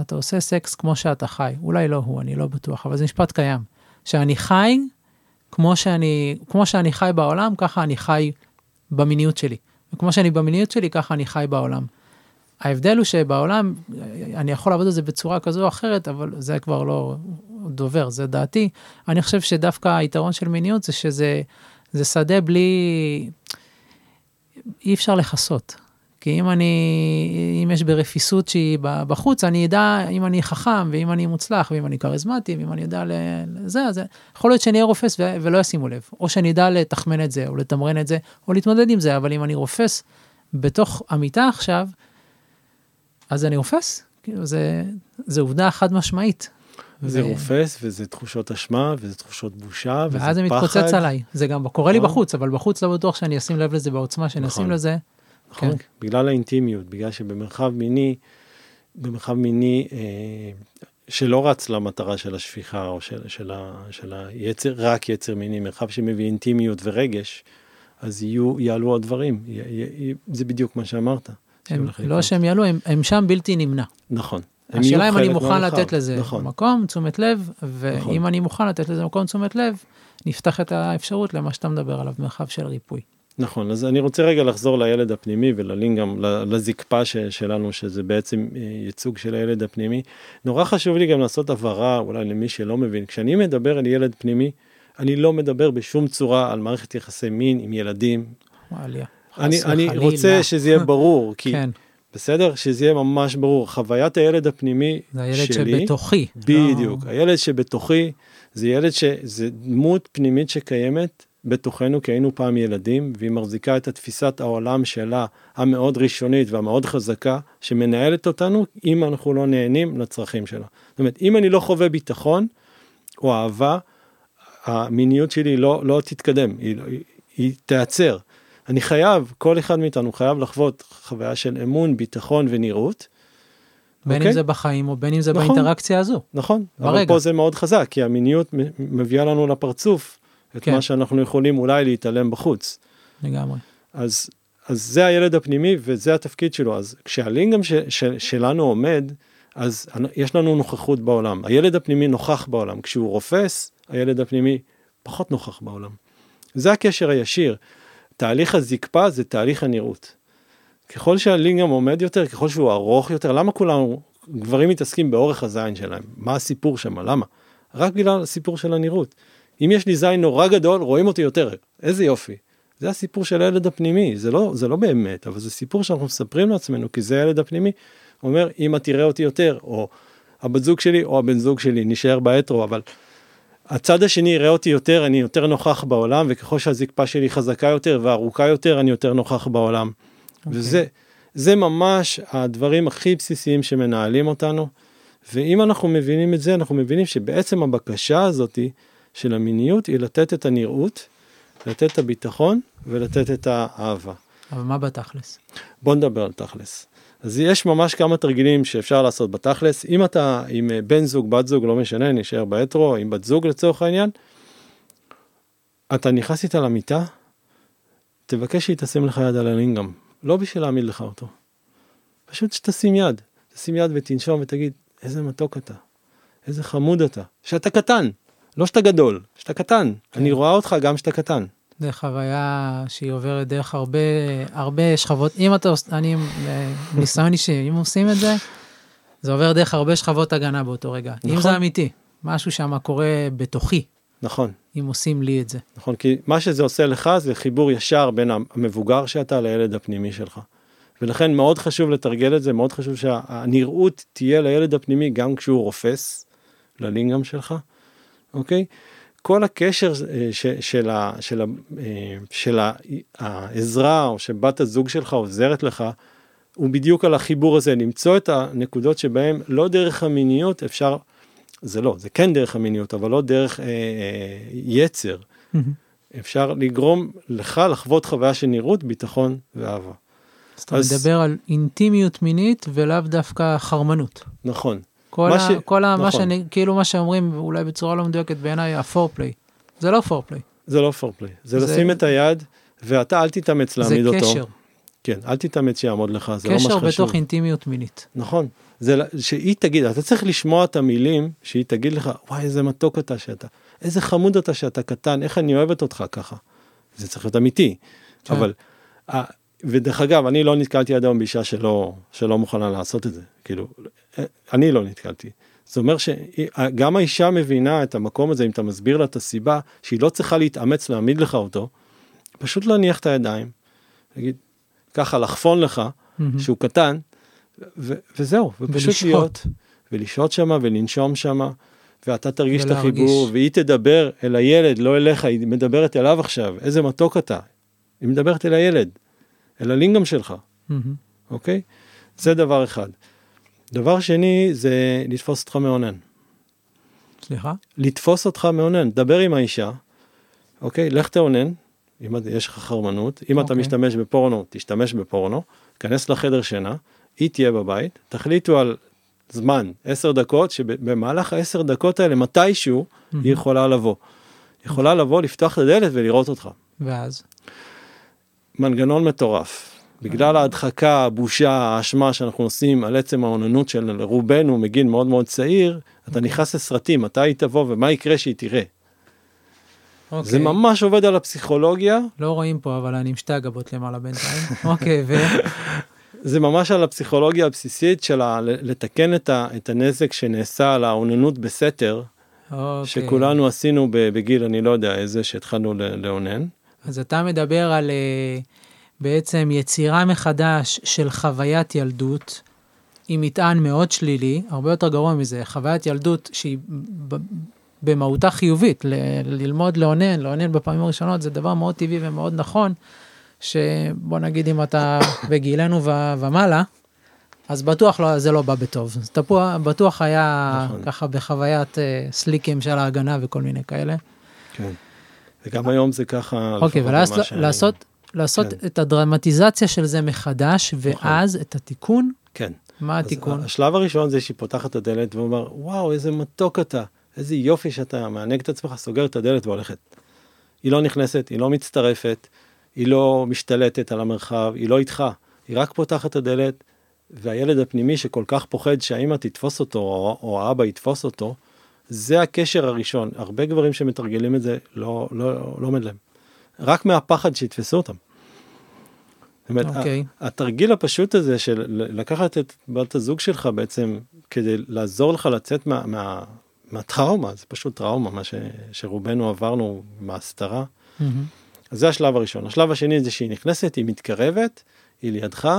אתה עושה סקס כמו שאתה חי. אולי לא הוא, אני לא בטוח, אבל זה משפט קיים. שאני חי כמו שאני, כמו שאני חי בעולם, ככה אני חי במיניות שלי. וכמו שאני במיניות שלי, ככה אני חי בעולם. ההבדל הוא שבעולם, אני יכול לעבוד על זה בצורה כזו או אחרת, אבל זה כבר לא דובר, זה דעתי. אני חושב שדווקא היתרון של מיניות זה שזה זה שדה בלי... אי אפשר לכסות. כי אם אני, אם יש ברפיסות שהיא בחוץ, אני אדע אם אני חכם, ואם אני מוצלח, ואם אני כריזמטי, ואם אני יודע לזה, אז יכול להיות שאני אהיה רופס ולא ישימו לב. או שאני אדע לתחמן את זה, או לתמרן את זה, או להתמודד עם זה, אבל אם אני רופס בתוך המיטה עכשיו, אז אני רופס. כאילו, זה, זה עובדה חד משמעית. זה ו... רופס, וזה תחושות אשמה, וזה תחושות בושה, וזה פחד. ואז זה מתפוצץ עליי. זה גם קורה לי נכון. בחוץ, אבל בחוץ לא בטוח שאני אשים לב לזה בעוצמה שאני אשים נכון. לזה. נכון, כן. בגלל האינטימיות, בגלל שבמרחב מיני, במרחב מיני אה, שלא רץ למטרה של השפיכה או של, של, ה, של היצר, רק יצר מיני, מרחב שמביא אינטימיות ורגש, אז יהיו, יעלו עוד דברים, י, י, זה בדיוק מה שאמרת. הם, לא שהם יעלו, הם, הם שם בלתי נמנע. נכון. השאלה אם אני מוכן לתת לזה נכון. מקום, תשומת לב, ואם נכון. אני מוכן לתת לזה מקום, תשומת לב, נפתח את האפשרות למה שאתה מדבר עליו, מרחב של ריפוי. נכון, אז אני רוצה רגע לחזור לילד הפנימי וללינגאם, לזקפה ש, שלנו, שזה בעצם אה, ייצוג של הילד הפנימי. נורא חשוב לי גם לעשות הבהרה, אולי למי שלא מבין, כשאני מדבר על ילד פנימי, אני לא מדבר בשום צורה על מערכת יחסי מין עם ילדים. וואליה. אני, אני רוצה שזה יהיה ברור, כי... *laughs* כן. בסדר? שזה יהיה ממש ברור. חוויית הילד הפנימי שלי... זה הילד שבתוכי. בדיוק. לא... הילד שבתוכי זה ילד ש... זה דמות פנימית שקיימת בתוכנו, כי היינו פעם ילדים, והיא מחזיקה את התפיסת העולם שלה, המאוד ראשונית והמאוד חזקה, שמנהלת אותנו, אם אנחנו לא נהנים לצרכים שלה. זאת אומרת, אם אני לא חווה ביטחון או אהבה, המיניות שלי לא, לא תתקדם, היא, היא, היא תיעצר. אני חייב, כל אחד מאיתנו חייב לחוות חוויה של אמון, ביטחון ונראות. בין okay? אם אוקיי? זה בחיים או בין אם זה נכון, באינטראקציה הזו. נכון, ברגע. אבל פה זה מאוד חזק, כי המיניות מביאה לנו לפרצוף את כן. מה שאנחנו יכולים אולי להתעלם בחוץ. לגמרי. אז, אז זה הילד הפנימי וזה התפקיד שלו. אז כשהלינגאם ש, ש, שלנו עומד, אז יש לנו נוכחות בעולם. הילד הפנימי נוכח בעולם. כשהוא רופס, הילד הפנימי פחות נוכח בעולם. זה הקשר הישיר. תהליך הזקפה זה תהליך הנראות. ככל שהלינגאם עומד יותר, ככל שהוא ארוך יותר, למה כולנו, גברים מתעסקים באורך הזין שלהם? מה הסיפור שם? למה? רק בגלל הסיפור של הנראות. אם יש לי זין נורא גדול, רואים אותי יותר. איזה יופי. זה הסיפור של הילד הפנימי, זה לא, זה לא באמת, אבל זה סיפור שאנחנו מספרים לעצמנו, כי זה הילד הפנימי. אומר, אמא תראה אותי יותר, או הבת זוג שלי, או הבן זוג שלי, נשאר באתרו, אבל הצד השני יראה אותי יותר, אני יותר נוכח בעולם, וככל שהזקפה שלי חזקה יותר וארוכה יותר, אני יותר נוכח בעולם. Okay. אוקיי. וזה זה ממש הדברים הכי בסיסיים שמנהלים אותנו. ואם אנחנו מבינים את זה, אנחנו מבינים שבעצם הבקשה הזאתי של המיניות היא לתת את הנראות, לתת את הביטחון ולתת את האהבה. אבל מה בתכלס? בוא נדבר על תכלס. אז יש ממש כמה תרגילים שאפשר לעשות בתכלס. אם אתה עם אה, בן זוג, בת זוג, לא משנה, נשאר בהטרו, עם בת זוג לצורך העניין, אתה נכנס איתה למיטה, תבקש שהיא תשים לך יד על הלינגאם, לא בשביל להעמיד לך אותו. פשוט שתשים יד, תשים יד ותנשום ותגיד, איזה מתוק אתה, איזה חמוד אתה, שאתה קטן, לא שאתה גדול, שאתה קטן, כן. אני רואה אותך גם שאתה קטן. זה חוויה שהיא עוברת דרך הרבה, הרבה שכבות, אם אתה, עושה, אני, ניסיון אישי, אם עושים את זה, זה עובר דרך הרבה שכבות הגנה באותו רגע. נכון. אם זה אמיתי, משהו שם קורה בתוכי. נכון. אם עושים לי את זה. נכון, כי מה שזה עושה לך זה חיבור ישר בין המבוגר שאתה לילד הפנימי שלך. ולכן מאוד חשוב לתרגל את זה, מאוד חשוב שהנראות תהיה לילד הפנימי גם כשהוא רופס ללינגאם שלך, אוקיי? כל הקשר אה, ש, של, ה, של, ה, אה, של העזרה או שבת הזוג שלך עוזרת לך, הוא בדיוק על החיבור הזה, למצוא את הנקודות שבהם לא דרך המיניות אפשר, זה לא, זה כן דרך המיניות, אבל לא דרך אה, אה, יצר. Mm-hmm. אפשר לגרום לך לחוות חוויה של נראות, ביטחון ואהבה. אז אתה מדבר על אינטימיות מינית ולאו דווקא חרמנות. נכון. כל, ש... כל נכון. מה שאני, כאילו מה שאומרים, אולי בצורה לא מדויקת בעיניי, הפורפליי. זה לא פורפליי. זה לא פורפליי. זה, זה לשים את היד, ואתה אל תתאמץ זה להעמיד אותו. קשר, כן, אל תתאמץ שיעמוד לך, זה לא מה קשר שחשוב. בתוך אינטימיות מינית. נכון. זה שהיא תגיד, אתה צריך לשמוע את המילים, שהיא תגיד לך, וואי, איזה מתוק אתה שאתה, איזה חמוד אתה שאתה קטן, איך אני אוהבת אותך ככה. זה צריך להיות אמיתי. כן. אבל, ודרך אגב, אני לא נתקלתי עד היום באישה שלא, שלא מוכנה לעשות את זה. כאילו, אה, אני לא נתקלתי. זאת אומרת שגם האישה מבינה את המקום הזה, אם אתה מסביר לה את הסיבה, שהיא לא צריכה להתאמץ להעמיד לך אותו, פשוט להניח את הידיים, להגיד, ככה לחפון לך, מהמם. שהוא קטן, ו- וזהו, ופשוט ולשהות. להיות, ולשהות שמה ולנשום שמה, ואתה תרגיש את. החיבור, והיא תדבר אל הילד, לא אליך, היא מדברת אליו עכשיו, איזה מתוק אתה. היא מדברת אל הילד, אל הלינגאם שלך. אוקיי? זה דבר אחד. דבר שני זה לתפוס אותך מאונן. סליחה? לתפוס אותך מאונן, דבר עם האישה, אוקיי? לך תאונן, אם יש לך חרמנות, אם אתה אוקיי. משתמש בפורנו, תשתמש בפורנו, כנס לחדר שינה, היא תהיה בבית, תחליטו על זמן, עשר דקות, שבמהלך העשר דקות האלה, מתישהו, היא יכולה לבוא. יכולה לבוא, לפתוח את הדלת ולראות אותך. ואז? מנגנון מטורף. בגלל ההדחקה, הבושה, האשמה שאנחנו עושים על עצם האוננות של רובנו מגיל מאוד מאוד צעיר, אתה נכנס לסרטים, מתי היא תבוא ומה יקרה שהיא תראה. זה אוקיי. ממש עובד על הפסיכולוגיה, לא רואים פה, אבל אני עם שתי הגבות למעלה בינתיים. *laughs* אוקיי, ו... זה ממש על הפסיכולוגיה הבסיסית של ה- לתקן את, ה, את הנזק שנעשה על האוננות בסתר, אוקיי. שכולנו עשינו בגיל, אני לא יודע איזה, שהתחלנו לאונן. אז אתה מדבר על אה, בעצם יצירה מחדש של חוויית ילדות עם מטען מאוד שלילי, הרבה יותר גרוע מזה, חוויית ילדות שהיא במהותה חיובית, ל- ללמוד לאונן, לאונן בפעמים הראשונות זה דבר מאוד טבעי ומאוד נכון, שבוא נגיד אם אתה *coughs* בגילנו ו- ומעלה, אז בטוח לא, זה לא בא בטוב. אז תפוח, בטוח היה נכון. ככה בחוויית אה, סליקים של ההגנה וכל מיני כאלה. כן. וגם היום זה ככה. אוקיי, במה שאני- לעשות, לעשות כן. את הדרמטיזציה של זה מחדש, ואז את התיקון, כן. מה אז התיקון? השלב הראשון זה שהיא פותחת את הדלת ואומר, וואו, איזה מתוק אתה, איזה יופי שאתה מענג את עצמך, סוגר את הדלת והולכת. היא לא נכנסת, היא לא מצטרפת, היא לא משתלטת על המרחב, היא לא איתך, היא רק פותחת את הדלת, והילד הפנימי שכל כך פוחד שהאמא תתפוס אותו, או, או האבא יתפוס אותו, זה הקשר הראשון. הרבה גברים שמתרגלים את זה, לא, לא, לא עומד להם. רק מהפחד שיתפסו אותם. זאת אומרת, אוקיי. התרגיל הפשוט הזה של לקחת את בת הזוג שלך בעצם כדי לעזור לך לצאת מה, מה, מהטראומה, זה פשוט טראומה, מה ש, שרובנו עברנו מההסתרה. מהמם. אז זה השלב הראשון. השלב השני זה שהיא נכנסת, היא מתקרבת, היא לידך,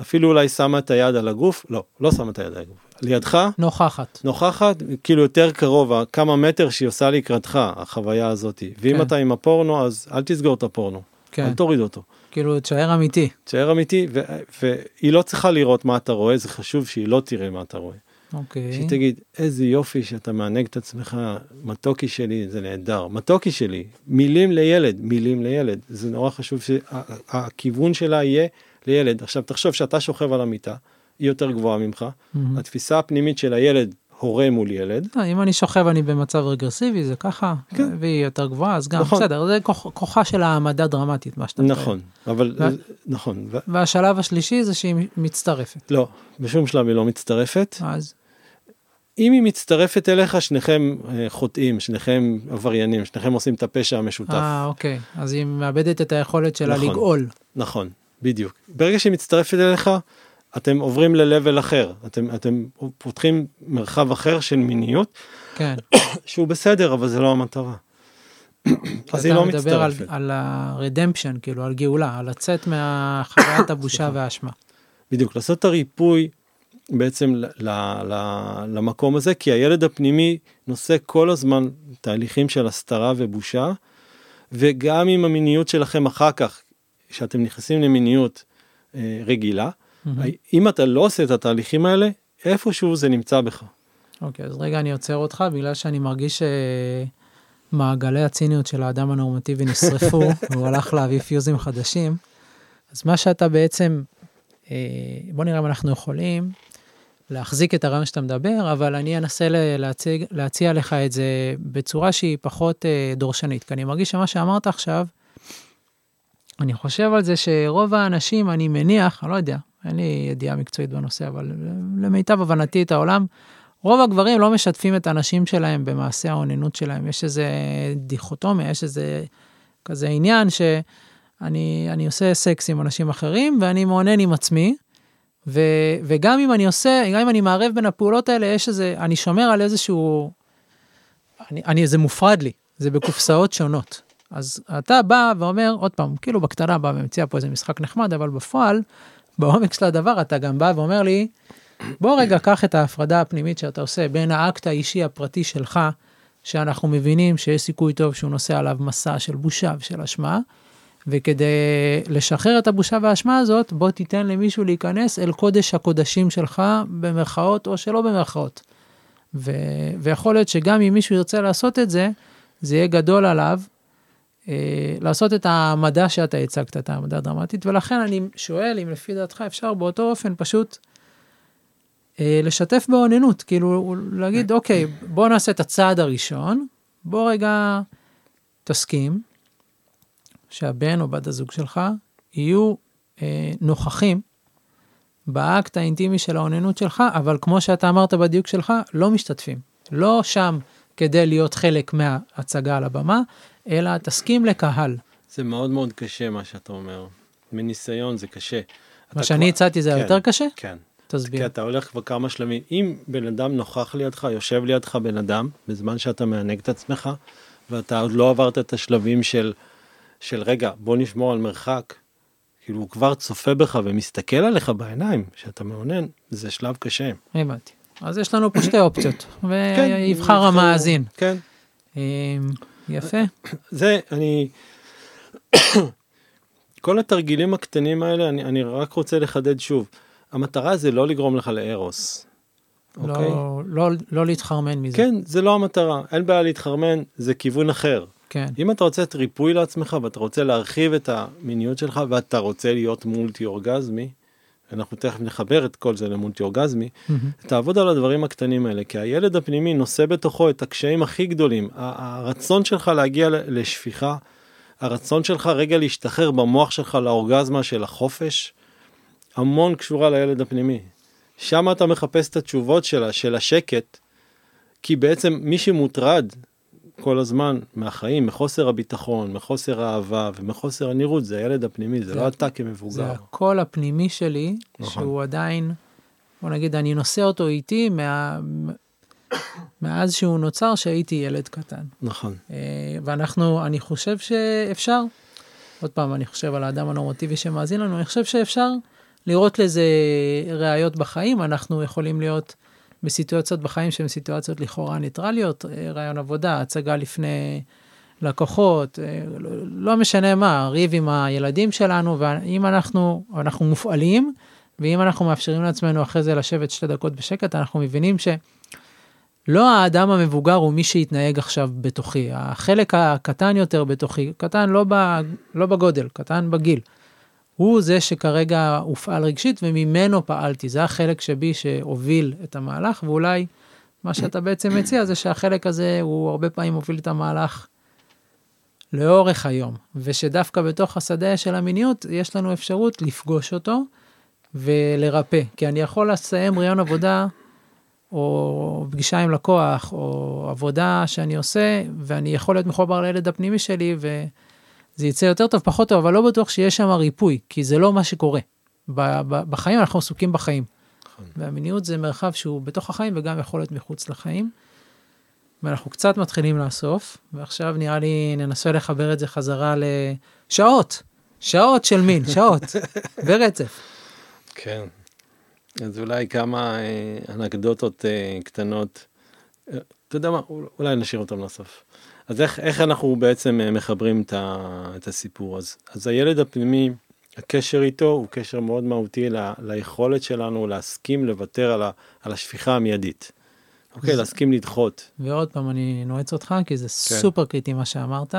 אפילו אולי שמה את היד על הגוף, לא, לא שמה את היד על הגוף, לידך, נוכחת. נוכחת, כאילו יותר קרוב, כמה מטר שהיא עושה לקראתך, החוויה הזאת. ואם כן. אתה עם הפורנו, אז אל תסגור את הפורנו, כן, אל תוריד אותו. כאילו, תשאר אמיתי. תשאר אמיתי, ו- והיא לא צריכה לראות מה אתה רואה, זה חשוב שהיא לא תראה מה אתה רואה. אוקיי. שהיא תגיד, איזה יופי שאתה מענג את עצמך, מתוקי שלי, זה נהדר. מתוקי שלי, מילים לילד, מילים לילד. זה נורא חשוב שהכיוון שלה יהיה לילד. עכשיו, תחשוב שאתה שוכב על המיטה, היא יותר גבוהה ממך, מהמם. התפיסה הפנימית של הילד, הורה מול ילד, אה, אם אני שוכב אני במצב רגרסיבי זה ככה, כן. והיא יותר גבוהה אז גם נכון. בסדר זה כוח- כוחה של העמדה דרמטית מה שאתה מתאר. נכון, אבל, ו- נכון, ו- והשלב השלישי זה שהיא מצטרפת. לא, בשום שלב היא לא מצטרפת. אז אם היא מצטרפת אליך, שניכם אה, חוטאים, שניכם עבריינים, שניכם עושים את הפשע המשותף. אה אוקיי אז היא מאבדת את היכולת שלה נכון. לגאול. נכון, בדיוק. ברגע שהיא מצטרפת אליך, אתם עוברים ל-level אחר. אתם, אתם פותחים מרחב אחר של מיניות, כן. שהוא בסדר, אבל זה לא המטרה. אז היא אתה לא מדבר על, מצטרפת. על הרדמפשן כאילו על גאולה על לצאת מהחוויית הבושה. והאשמה. בדיוק, לעשות את הריפוי בעצם ל- ל- ל- למקום הזה, כי הילד הפנימי נושא כל הזמן תהליכים של הסתרה ובושה, וגם עם המיניות שלכם אחר כך, כשאתם נכנסים למיניות אה, רגילה. אם אתה לא עושה את התהליכים האלה, איפשהו זה נמצא בך. אוקיי אז רגע אני עוצר אותך בגלל שאני מרגיש שמעגלי הציניות של האדם הנורמטיבי נשרפו *laughs* והוא הלך להביא פיוזים חדשים. אז מה שאתה בעצם אה, בוא נראה אם אנחנו יכולים להחזיק את הרעיון שאתה מדבר אבל אני אנסה להציג, להציע לך את זה בצורה שהיא פחות אה, דורשנית כי אני מרגיש שמה שאמרת עכשיו אני חושב על זה שרוב האנשים, אני מניח, אני לא יודע, אין לי ידיעה מקצועית בנושא, אבל למיטב הבנתי את העולם, רוב הגברים לא משתפים את הנשים שלהם במעשה האוננות שלהם. יש איזה דיכוטומיה, יש איזה כזה עניין שאני אני עושה סקס עם אנשים אחרים ואני מאונן עם עצמי. ו, וגם אם אני עושה, גם אם אני מערב בין הפעולות האלה, יש איזה, אני שומר על איזשהו, אני, אני, זה מופרד לי, זה בקופסאות שונות. אז אתה בא ואומר, עוד פעם, כאילו בקטנה בא ומציע פה איזה משחק נחמד, אבל בפועל, בעומק של הדבר, אתה גם בא ואומר לי, בוא רגע, קח את ההפרדה הפנימית שאתה עושה בין האקט האישי הפרטי שלך, שאנחנו מבינים שיש סיכוי טוב שהוא נושא עליו מסע של בושה ושל אשמה, וכדי לשחרר את הבושה והאשמה הזאת, בוא תיתן למישהו להיכנס אל קודש הקודשים שלך, במרכאות או שלא במרכאות. ו- ויכול להיות שגם אם מישהו ירצה לעשות את זה, זה יהיה גדול עליו לעשות את העמדה שאתה הצגת, את העמדה הדרמטית, ולכן אני שואל אם לפי דעתך אפשר באותו אופן פשוט אה, לשתף באוננות, כאילו להגיד, אוקיי, בוא נעשה את הצעד הראשון, בוא רגע תסכים שהבן או בת הזוג שלך יהיו אה, נוכחים באקט האינטימי של האוננות שלך, אבל כמו שאתה אמרת בדיוק שלך, לא משתתפים. לא שם כדי להיות חלק מההצגה על הבמה, אלא תסכים לקהל. זה מאוד מאוד קשה מה שאתה אומר. מניסיון זה קשה. מה שאני. הצעתי זה כן, יותר קשה? כן. תסביר. כי אתה הולך כבר כמה שלבים. אם בן אדם נוכח לידך, יושב לידך בן אדם, בזמן שאתה מענג את עצמך, ואתה עוד לא עברת את השלבים של, של רגע, בוא נשמור על מרחק, כאילו הוא כבר צופה בך ומסתכל עליך בעיניים, שאתה מעונן, זה שלב קשה. הבנתי. אז יש לנו פה שתי אופציות, כן, ויבחר המאזין. כן. יפה. זה, אני... כל התרגילים הקטנים האלה, אני, אני רק רוצה לחדד שוב. המטרה זה לא לגרום לך לארוס. לא, אוקיי? לא, לא להתחרמן מזה. כן, זה לא המטרה. אין בעיה להתחרמן, זה כיוון אחר. כן. אם אתה רוצה את ריפוי לעצמך ואתה רוצה להרחיב את המיניות שלך ואתה רוצה להיות מולטי אורגזמי, אנחנו תכף נחבר את כל זה למולטי אורגזמי, mm-hmm. תעבוד על הדברים הקטנים האלה, כי הילד הפנימי נושא בתוכו את הקשיים הכי גדולים. הרצון שלך להגיע לשפיכה, הרצון שלך רגע להשתחרר במוח שלך לאורגזמה של החופש, המון קשורה לילד הפנימי. שם אתה מחפש את התשובות שלה, של השקט, כי בעצם מי שמוטרד כל הזמן מהחיים, מחוסר הביטחון, מחוסר האהבה ומחוסר הנראות, זה הילד הפנימי, זה, זה לא אתה כמבוגר. זה הקול הפנימי שלי, נכון. שהוא עדיין, בוא נגיד, אני נושא אותו איתי מה... מאז שהוא נוצר שהייתי ילד קטן. נכון. אה, ואנחנו, אני חושב שאפשר, עוד פעם, אני חושב על האדם הנורמטיבי שמאזין לנו, אני חושב שאפשר לראות לזה ראיות בחיים, אנחנו יכולים להיות בסיטואציות בחיים שהן סיטואציות לכאורה ניטרליות, אה, רעיון עבודה, הצגה לפני לקוחות, אה, לא, לא משנה מה, ריב עם הילדים שלנו, ואם אנחנו, אנחנו מופעלים, ואם אנחנו מאפשרים לעצמנו אחרי זה לשבת שתי דקות בשקט, אנחנו מבינים שלא האדם המבוגר הוא מי שיתנהג עכשיו בתוכי, החלק הקטן יותר בתוכי, קטן לא, ב, לא בגודל, קטן בגיל. הוא זה שכרגע הופעל רגשית וממנו פעלתי. זה החלק שבי שהוביל את המהלך, ואולי מה שאתה בעצם מציע זה שהחלק הזה הוא הרבה פעמים מוביל את המהלך לאורך היום, ושדווקא בתוך השדה של המיניות יש לנו אפשרות לפגוש אותו ולרפא. כי אני יכול לסיים ראיון עבודה, או פגישה עם לקוח, או עבודה שאני עושה, ואני יכול להיות מחובר לילד הפנימי שלי, ו... זה יצא יותר טוב, פחות טוב, אבל לא בטוח שיש שם ריפוי, כי זה לא מה שקורה. בחיים אנחנו עסוקים בחיים. נכון. והמיניות זה מרחב שהוא בתוך החיים וגם יכול להיות מחוץ לחיים. ואנחנו קצת מתחילים לאסוף, ועכשיו נראה לי ננסה לחבר את זה חזרה לשעות, שעות של מין, *laughs* שעות, ברצף. כן, אז אולי כמה אה, אנקדוטות אה, קטנות, אה, אתה יודע מה, אולי נשאיר אותם לסוף. אז איך, איך אנחנו בעצם אה, מחברים את, ה, את הסיפור? אז, אז הילד הפנימי, הקשר איתו הוא קשר מאוד מהותי ל, ליכולת שלנו להסכים לוותר על, ה, על השפיכה המיידית. אוקיי, זה... להסכים לדחות. ועוד פעם, אני נועץ אותך, כי זה כן. סופר קריטי מה שאמרת.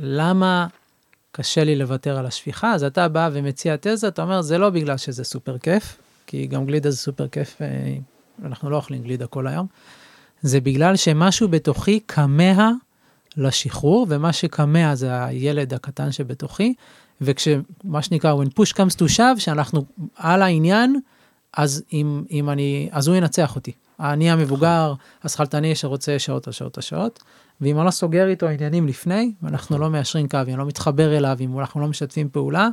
למה קשה לי לוותר על השפיכה? אז אתה בא ומציע תזה, אתה אומר, זה לא בגלל שזה סופר כיף, כי גם גלידה זה סופר כיף, אה, אנחנו לא אוכלים גלידה כל היום. זה בגלל שמשהו בתוכי כמה לשחרור, ומה שכמה זה הילד הקטן שבתוכי, וכשמה שנקרא when push comes to shove שאנחנו על העניין אז אם, אם אני אז הוא ינצח אותי. אני המבוגר השכלתני שרוצה שעות על שעות על שעות ואם אני לא סוגר איתו עניינים לפני ואנחנו לא מיישרים קו אני לא מתחבר אליו אם אנחנו לא משתפים פעולה.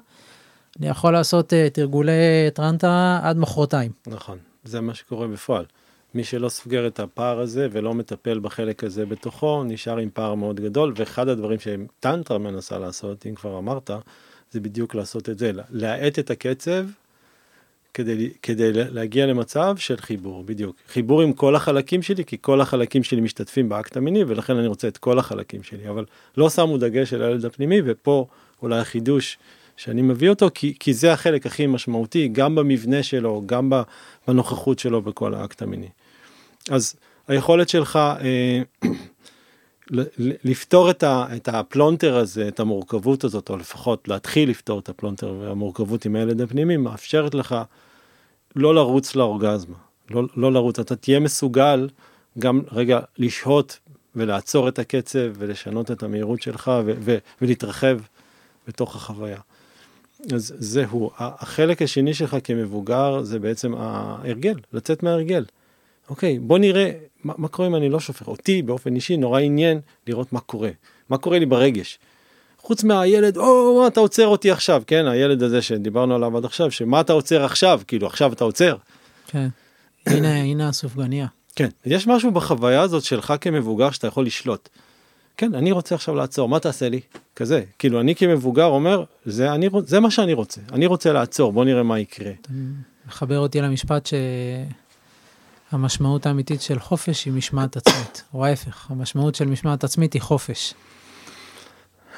אני יכול לעשות uh, תרגולי טרנטה עד מחרתיים. נכון זה מה שקורה בפועל. מי שלא סוגר את הפער הזה ולא מטפל בחלק הזה בתוכו נשאר עם פער מאוד גדול ואחד הדברים שטנטרה מנסה לעשות אם כבר אמרת זה בדיוק לעשות את זה להאט את הקצב כדי, כדי להגיע למצב של חיבור בדיוק חיבור עם כל החלקים שלי כי כל החלקים שלי משתתפים באקט המיני ולכן אני רוצה את כל החלקים שלי אבל לא שמו דגש על הילד הפנימי ופה אולי החידוש שאני מביא אותו כי, כי זה החלק הכי משמעותי גם במבנה שלו גם בנוכחות שלו בכל האקט המיני. אז היכולת שלך אה, לפתור את, ה, את הפלונטר הזה, את המורכבות הזאת, או לפחות להתחיל לפתור את הפלונטר והמורכבות עם הילד הפנימי, מאפשרת לך לא לרוץ לאורגזמה, לא, לא לרוץ, אתה תהיה מסוגל גם רגע לשהות ולעצור את הקצב ולשנות את המהירות שלך ו, ו, ולהתרחב בתוך החוויה. אז זהו, החלק השני שלך כמבוגר זה בעצם ההרגל, לצאת מההרגל. אוקיי, בוא נראה מה, מה קורה אם אני לא שופך. אותי באופן אישי נורא עניין לראות מה קורה, מה קורה לי ברגש. חוץ מהילד, או, אתה עוצר אותי עכשיו, כן, הילד הזה שדיברנו עליו עד עכשיו, שמה אתה עוצר עכשיו, כאילו עכשיו אתה עוצר. כן, הנה, הנה הסופגניה. כן, יש משהו בחוויה הזאת שלך כמבוגר שאתה יכול לשלוט. כן, אני רוצה עכשיו לעצור, מה תעשה לי? כזה, כאילו אני כמבוגר אומר, זה, אני, זה מה שאני רוצה, אני רוצה לעצור, בוא נראה מה יקרה. מחבר אותי למשפט ש... המשמעות האמיתית של חופש היא משמעת עצמית, או ההפך, המשמעות של משמעת עצמית היא חופש.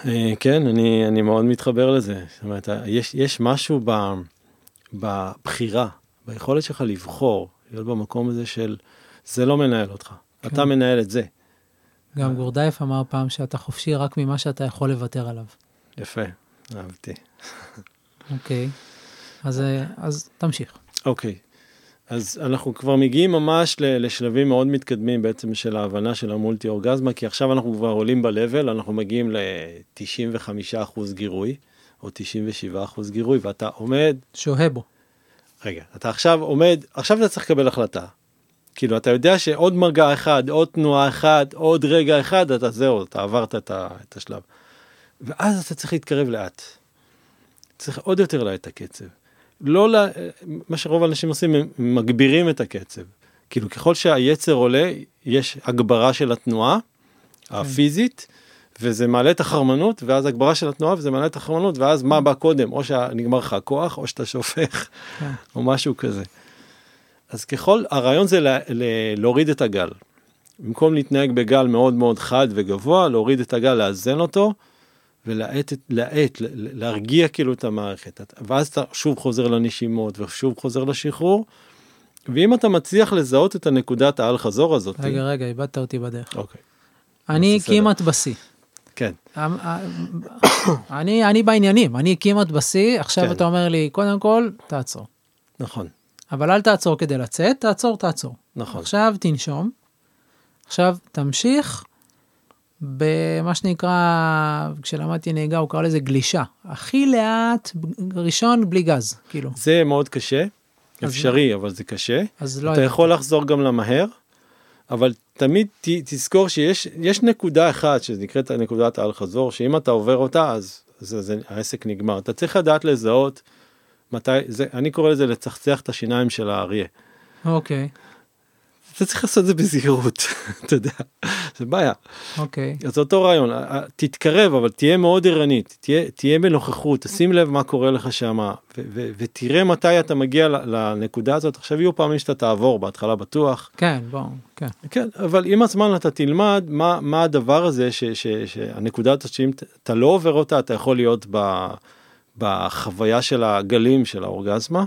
אה, כן, אני, אני מאוד מתחבר לזה. זאת אומרת, יש, יש משהו ב, בבחירה, ביכולת שלך לבחור, להיות במקום הזה של זה לא מנהל אותך, כן. אתה מנהל את זה. גם גורדייף אמר פעם שאתה חופשי רק ממה שאתה יכול לוותר עליו. יפה, אהבתי. אוקיי, אז, אה, אז תמשיך. אוקיי, אז אנחנו כבר מגיעים ממש לשלבים מאוד מתקדמים בעצם של ההבנה של המולטי אורגזמה, כי עכשיו אנחנו כבר עולים ב-level, אנחנו מגיעים ל-95% גירוי, או 97% גירוי, ואתה עומד... שוהה בו. רגע, אתה עכשיו עומד, עכשיו אתה צריך לקבל החלטה. כאילו, אתה יודע שעוד מגע אחד, עוד תנועה אחת, עוד רגע אחד, אתה זהו, אתה עברת את, ה, את השלב. ואז אתה צריך להתקרב לאט. צריך עוד יותר לאט את הקצב. לא, לה, מה שרוב האנשים עושים, הם מגבירים את הקצב. כאילו ככל שהיצר עולה, יש הגברה של התנועה כן. הפיזית, וזה מעלה את החרמנות, ואז הגברה של התנועה, וזה מעלה את החרמנות, ואז מה בא קודם, או שנגמר לך הכוח, או שאתה שופך, כן. או משהו כזה. אז ככל, הרעיון זה לה, לה, להוריד את הגל. במקום להתנהג בגל מאוד מאוד חד וגבוה, להוריד את הגל, לאזן אותו, ולהאט, להאט, להרגיע כאילו את המערכת. ואז אתה שוב חוזר לנשימות ושוב חוזר לשחרור. ואם אתה מצליח לזהות את הנקודת האל חזור הזאת. רגע, רגע, איבדת אותי בדרך. אוקיי. אני כמעט בשיא. כן. אמ, אה, אני, אני בעניינים, אני כמעט בשיא, עכשיו כן. אתה אומר לי, קודם כל, תעצור. נכון. אבל אל תעצור כדי לצאת, תעצור, תעצור. נכון. עכשיו תנשום, עכשיו תמשיך במה שנקרא, כשלמדתי נהיגה הוא קרא לזה גלישה. הכי לאט, ראשון בלי גז, כאילו. זה מאוד קשה, אפשרי, אבל זה קשה. אז לא... אתה יכול לחזור גם למהר, אבל תמיד ת, תזכור שיש נקודה אחת שנקראת נקודת האל חזור, שאם אתה עובר אותה, אז זה, זה, העסק נגמר. אתה צריך לדעת לזהות מתי, זה, אני קורא לזה לצחצח את השיניים של האריה. אוקיי. Okay. אתה צריך לעשות את זה בזהירות, *laughs* אתה יודע, זה בעיה. אוקיי. Okay. אז אותו רעיון, תתקרב אבל תהיה מאוד ערנית, תהיה, תהיה בנוכחות, תשים לב מה קורה לך שם, ותראה מתי אתה מגיע לנקודה הזאת, עכשיו יהיו פעמים שאתה תעבור, בהתחלה בטוח. כן, בוא, כן. כן, אבל עם הזמן אתה תלמד מה, מה הדבר הזה, ש, ש, שהנקודה הזאת שאם אתה לא עובר אותה, אתה יכול להיות ב, בחוויה של הגלים של האורגזמה.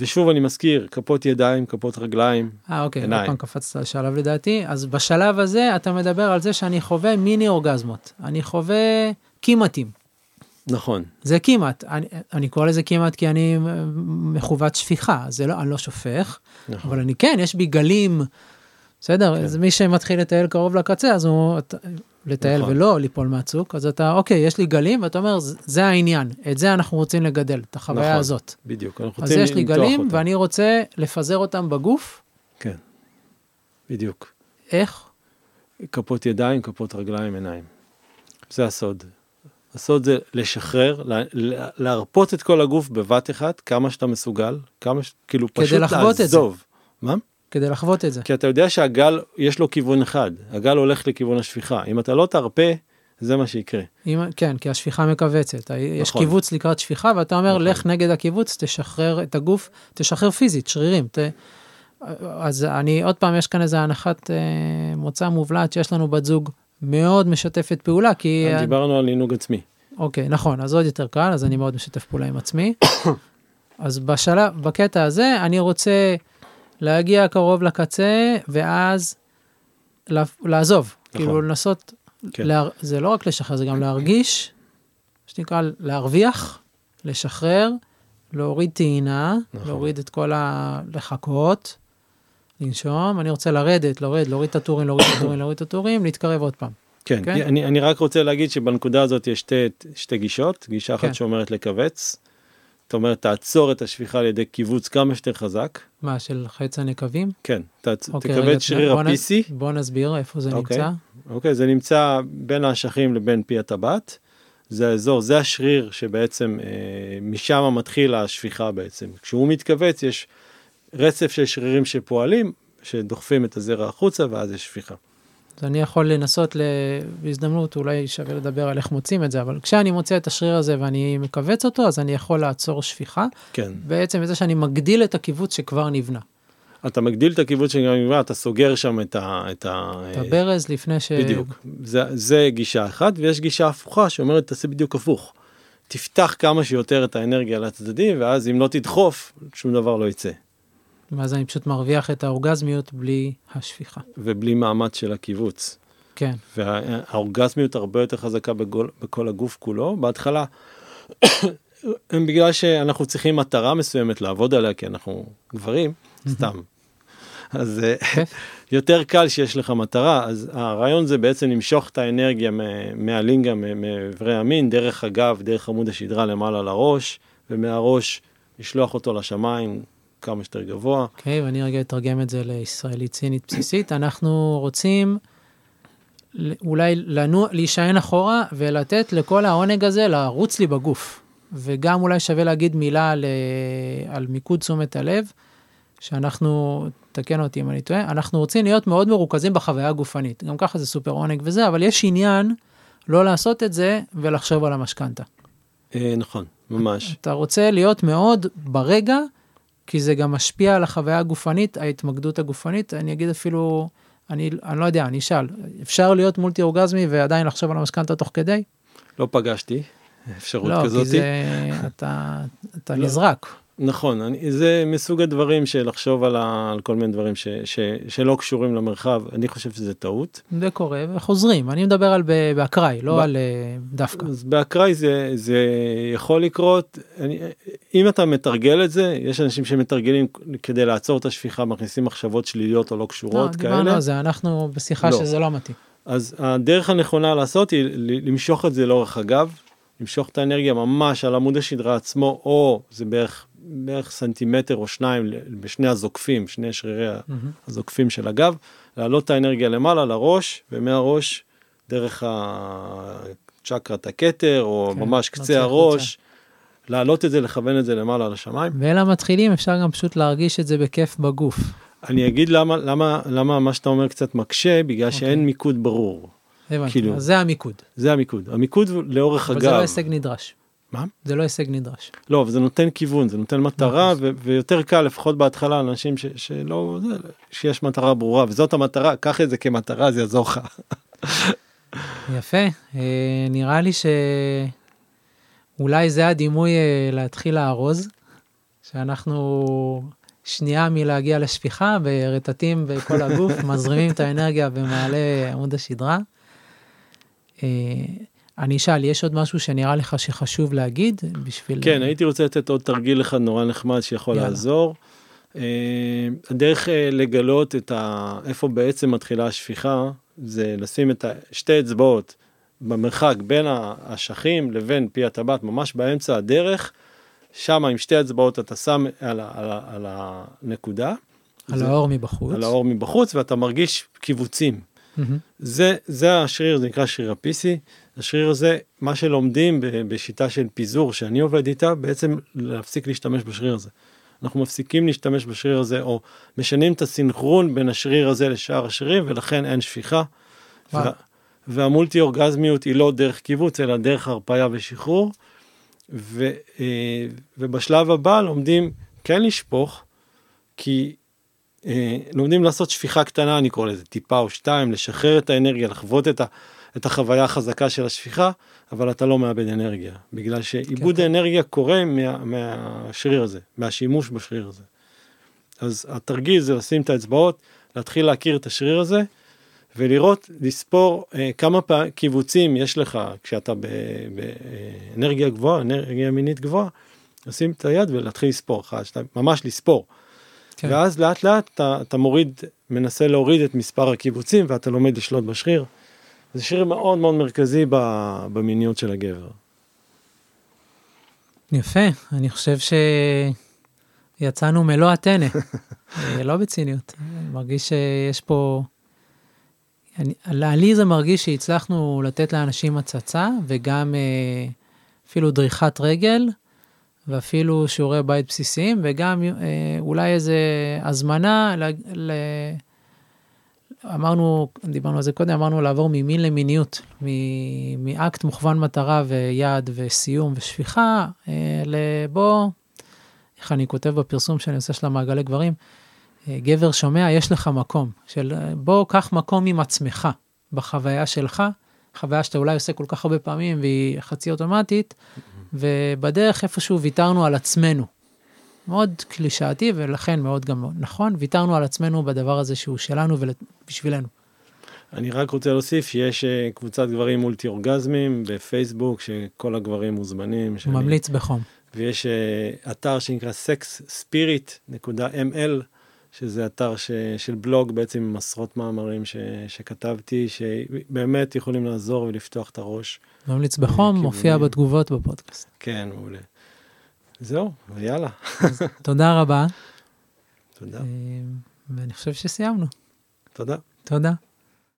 ושוב אני מזכיר, כפות ידיים, כפות רגליים, אה אוקיי, עוד פעם קפצת לשלב לדעתי, אז בשלב הזה אתה מדבר על זה שאני חווה מיני אורגזמות, אני חווה כמעטים. נכון. זה כמעט, אני, אני קורא לזה כמעט כי אני מכוות שפיכה, זה לא, אני לא שופך, נכון. אבל אני כן, יש בי גלים בסדר? כן. אז מי שמתחיל לטייל קרוב לקצה, אז הוא... לטייל נכון. ולא ליפול מהצוק, אז אתה, אוקיי, יש לי גלים, ואתה אומר, "זה- העניין, את זה אנחנו רוצים לגדל, את החוויה נכון. הזאת. בדיוק, אנחנו אז רוצים יש לי למתוח גלים, אותם. ואני רוצה לפזר אותם בגוף, כן, בדיוק. איך? כפות ידיים, כפות רגליים, עיניים. זה הסוד. הסוד זה לשחרר, לה- לה- להרפות את כל הגוף בבת אחת, כמה שאתה מסוגל, כמה ש... כאילו כדי פשוט לחוות את זה. לעזוב. מה? כדי לחוות את זה. כי אתה יודע שהגל, יש לו כיוון אחד, הגל הולך לכיוון השפיכה. אם אתה לא תרפה, זה מה שיקרה. אם, כן, כי השפיכה מכווצת. יש נכון. קיבוץ לקראת שפיכה, ואתה אומר, נכון. לך נגד הקיבוץ, תשחרר את הגוף, תשחרר פיזית, שרירים. ת... אז אני, עוד פעם, יש כאן איזו הנחת אה, מוצא מובלעת שיש לנו בת זוג מאוד משתפת פעולה, כי... דיברנו על עינוג עצמי. אוקיי, נכון, אז עוד יותר קל, אז אני מאוד משתף פעולה עם עצמי. *coughs* אז בשלב, בקטע הזה, אני רוצה להגיע קרוב לקצה, ואז לעזוב. נכון. כאילו לנסות, כן. לה, זה לא רק לשחרר, זה גם להרגיש, מה שנקרא, להרוויח, לשחרר, להוריד טעינה, נכון. להוריד את כל ה... לחכות, לנשום, אני רוצה לרדת, להוריד, להוריד את הטורים, להוריד את הטורים, להוריד את הטורים, להתקרב עוד פעם. כן, כן? אני, אני רק רוצה להגיד שבנקודה הזאת יש שתי, שתי גישות, גישה אחת כן. שאומרת לכווץ, זאת אומרת תעצור את השפיכה על ידי קיבוץ כמה שיותר חזק, מה, של חץ הנקבים? כן, תעצ... אוקיי, תכווץ רגע, שריר בוא נ- בוא נסביר איפה זה אוקיי. נמצא. אוקיי, זה נמצא בין האשכים לבין פי הטבעת, זה האזור, זה השריר שבעצם אה, משם מתחיל השפיכה בעצם, כשהוא מתכווץ יש רצף של שרירים שפועלים, שדוחפים את הזרע החוצה ואז יש שפיכה. אז אני יכול לנסות, בהזדמנות, אולי שווה לדבר על איך מוצאים את זה, אבל כשאני מוצא את השריר הזה ואני מכווץ אותו, אז אני יכול לעצור שפיכה, כן, בעצם בזה שאני מגדיל את הקיבוץ שכבר נבנה. אתה מגדיל את הקיבוץ שגם נקבע, אתה סוגר שם את ה... את ה... את הברז לפני ש... בדיוק, זה, זה גישה אחת, ויש גישה הפוכה שאומרת תעשה בדיוק הפוך. תפתח כמה שיותר את האנרגיה לצדדים, ואז אם לא תדחוף, שום דבר לא יצא. ואז אני פשוט מרוויח את האורגזמיות בלי השפיכה. ובלי מאמץ של הקיבוץ. כן, והאורגזמיות הרבה יותר חזקה בגול, בכל הגוף כולו. בהתחלה, *coughs* בגלל שאנחנו צריכים מטרה מסוימת לעבוד עליה, כי אנחנו גברים, סתם. אז אה. *laughs* יותר קל שיש לך מטרה, אז הרעיון זה בעצם למשוך את האנרגיה מהלינגה, מאיברי המין, דרך הגב, דרך עמוד השדרה למעלה לראש, ומהראש לשלוח אותו לשמיים כמה שיותר גבוה. אוקיי, ואני רגע אתרגם את זה לישראלית צינית בסיסית. אנחנו רוצים אולי לנוע, להישען אחורה ולתת לכל העונג הזה לרוץ לי בגוף. וגם אולי שווה להגיד מילה על, על מיקוד תשומת הלב, שאנחנו, תקן אותי אם אני טועה, אנחנו רוצים להיות מאוד מרוכזים בחוויה הגופנית. גם ככה זה סופר עונג וזה, אבל יש עניין לא לעשות את זה ולחשוב על המשכנתה. אה, נכון, ממש. אתה רוצה להיות מאוד ברגע, כי זה גם משפיע על החוויה הגופנית, ההתמקדות הגופנית. אני אגיד אפילו, אני, אני לא יודע, אני אשאל, אפשר להיות מולטי אורגזמי ועדיין לחשוב על המשכנתה תוך כדי? לא פגשתי אפשרות לא, כזאת. כי זה, אתה, אתה לא. נזרק. נכון, אני, זה מסוג הדברים של לחשוב על, ה, על כל מיני דברים ש, ש, שלא קשורים למרחב, אני חושב שזה טעות. זה קורה וחוזרים. אני מדבר על באקראי, לא ב- על אה, דווקא. אז באקראי זה, זה יכול לקרות, אני, אם אתה מתרגל את זה, יש אנשים שמתרגלים כדי לעצור את השפיכה, מכניסים מחשבות שליליות או לא לא, קשורות דיברנו כאלה, על זה, אנחנו בשיחה לא. שזה לא מתאים. אז הדרך הנכונה לעשות היא למשוך את זה לאורך הגב, למשוך את האנרגיה ממש על עמוד השדרה עצמו, או זה בערך, בערך סנטימטר או שניים בשני הזוקפים, שני שרירי מהמם. הזוקפים של הגב, להעלות את האנרגיה למעלה לראש, ומהראש דרך הצ'קרת הכתר, או כן, ממש קצה הראש, להעלות את זה, לכוון את זה למעלה לשמיים. ולמתחילים אפשר גם פשוט להרגיש את זה בכיף בגוף. אני אגיד למה, למה, למה מה שאתה אומר קצת מקשה, בגלל אוקיי. שאין מיקוד ברור. הבנתי, כאילו, אז זה המיקוד. זה המיקוד. המיקוד לאורך אבל הגב. זה לא הישג נדרש. מה? זה לא הישג נדרש. לא, אבל זה נותן כיוון, זה נותן מטרה, נכון. ו- ויותר קל, לפחות בהתחלה, לאנשים ש- שלא, זה, שיש מטרה ברורה, וזאת המטרה, קח את זה כמטרה, זה יעזור לך. *laughs* יפה, אה, נראה לי שאולי זה הדימוי אה, להתחיל לארוז, שאנחנו שנייה מלהגיע לשפיכה ברטטים בכל הגוף, *laughs* מזרימים את האנרגיה במעלה עמוד השדרה. אה, אני אשאל, יש עוד משהו שנראה לך שחשוב להגיד בשביל... כן, הייתי רוצה לתת עוד תרגיל אחד נורא נחמד שיכול יאללה. לעזור. אה, הדרך אה, לגלות את ה... איפה בעצם מתחילה השפיכה, זה לשים את שתי אצבעות במרחק בין האשכים לבין פי הטבעת, ממש באמצע הדרך, שם עם שתי אצבעות אתה שם על, ה, על, ה, על הנקודה. על זה, האור מבחוץ. על האור מבחוץ, ואתה מרגיש קיבוצים. Mm-hmm. זה, זה השריר, זה נקרא שריר הפיסי. השריר הזה, מה שלומדים בשיטה של פיזור שאני עובד איתה, בעצם להפסיק להשתמש בשריר הזה. אנחנו מפסיקים להשתמש בשריר הזה, או משנים את הסינכרון בין השריר הזה לשאר השרירים, ולכן אין שפיכה. וה, והמולטי אורגזמיות היא לא דרך קיבוץ, אלא דרך הרפאיה ושחרור. ו, אה, ובשלב הבא לומדים כן לשפוך, כי אה, לומדים לעשות שפיכה קטנה, אני קורא לזה, טיפה או שתיים, לשחרר את האנרגיה, לחוות את, ה, את החוויה החזקה של השפיכה, אבל אתה לא מאבד אנרגיה, בגלל שעיבוד כן. האנרגיה קורה מה, מהשריר הזה, מהשימוש בשריר הזה. אז התרגיל זה לשים את האצבעות, להתחיל להכיר את השריר הזה, ולראות, לספור אה, כמה פע... קיבוצים יש לך כשאתה באנרגיה גבוהה, אנרגיה מינית גבוהה, לשים את היד ולהתחיל לספור, אחד, שתיים, ממש לספור. כן. ואז לאט לאט אתה, אתה מוריד, מנסה להוריד את מספר הקיבוצים ואתה לומד לשלוט בשריר. זה שריר מאוד מאוד מרכזי במיניות של הגבר. יפה, אני חושב שיצאנו מלוא הטנא, *laughs* אה, לא בציניות. אני מרגיש שיש פה... אני, לי זה מרגיש שהצלחנו לתת לאנשים הצצה וגם אה, אפילו דריכת רגל ואפילו שיעורי בית בסיסיים, וגם אה, אולי איזה הזמנה, ל, ל, אמרנו, דיברנו על זה קודם, אמרנו לעבור ממין למיניות, מ, מאקט מוכוון מטרה ויעד וסיום ושפיכה, אה, לבוא, איך אני כותב בפרסום שאני עושה של המעגלי גברים, אה, גבר שומע, יש לך מקום, של בוא, קח מקום עם עצמך, בחוויה שלך, חוויה שאתה אולי עושה כל כך הרבה פעמים והיא חצי אוטומטית, ובדרך איפשהו ויתרנו על עצמנו. מאוד קלישאתי ולכן מאוד גם נכון, ויתרנו על עצמנו בדבר הזה שהוא שלנו ובשבילנו. אני רק רוצה להוסיף שיש אה, קבוצת גברים מולטי אורגזמים בפייסבוק שכל הגברים מוזמנים. שאני... ממליץ בחום. ויש אה, אתר שנקרא sexspirit.ml שזה אתר ש, של בלוג בעצם עם עשרות מאמרים ש, שכתבתי, שבאמת יכולים לעזור ולפתוח את הראש. ממליץ בחום, מופיע בתגובות בפודקאסט. כן, מעולה. זהו, ויאללה. תודה רבה. תודה. אה, ואני חושב שסיימנו. תודה. תודה.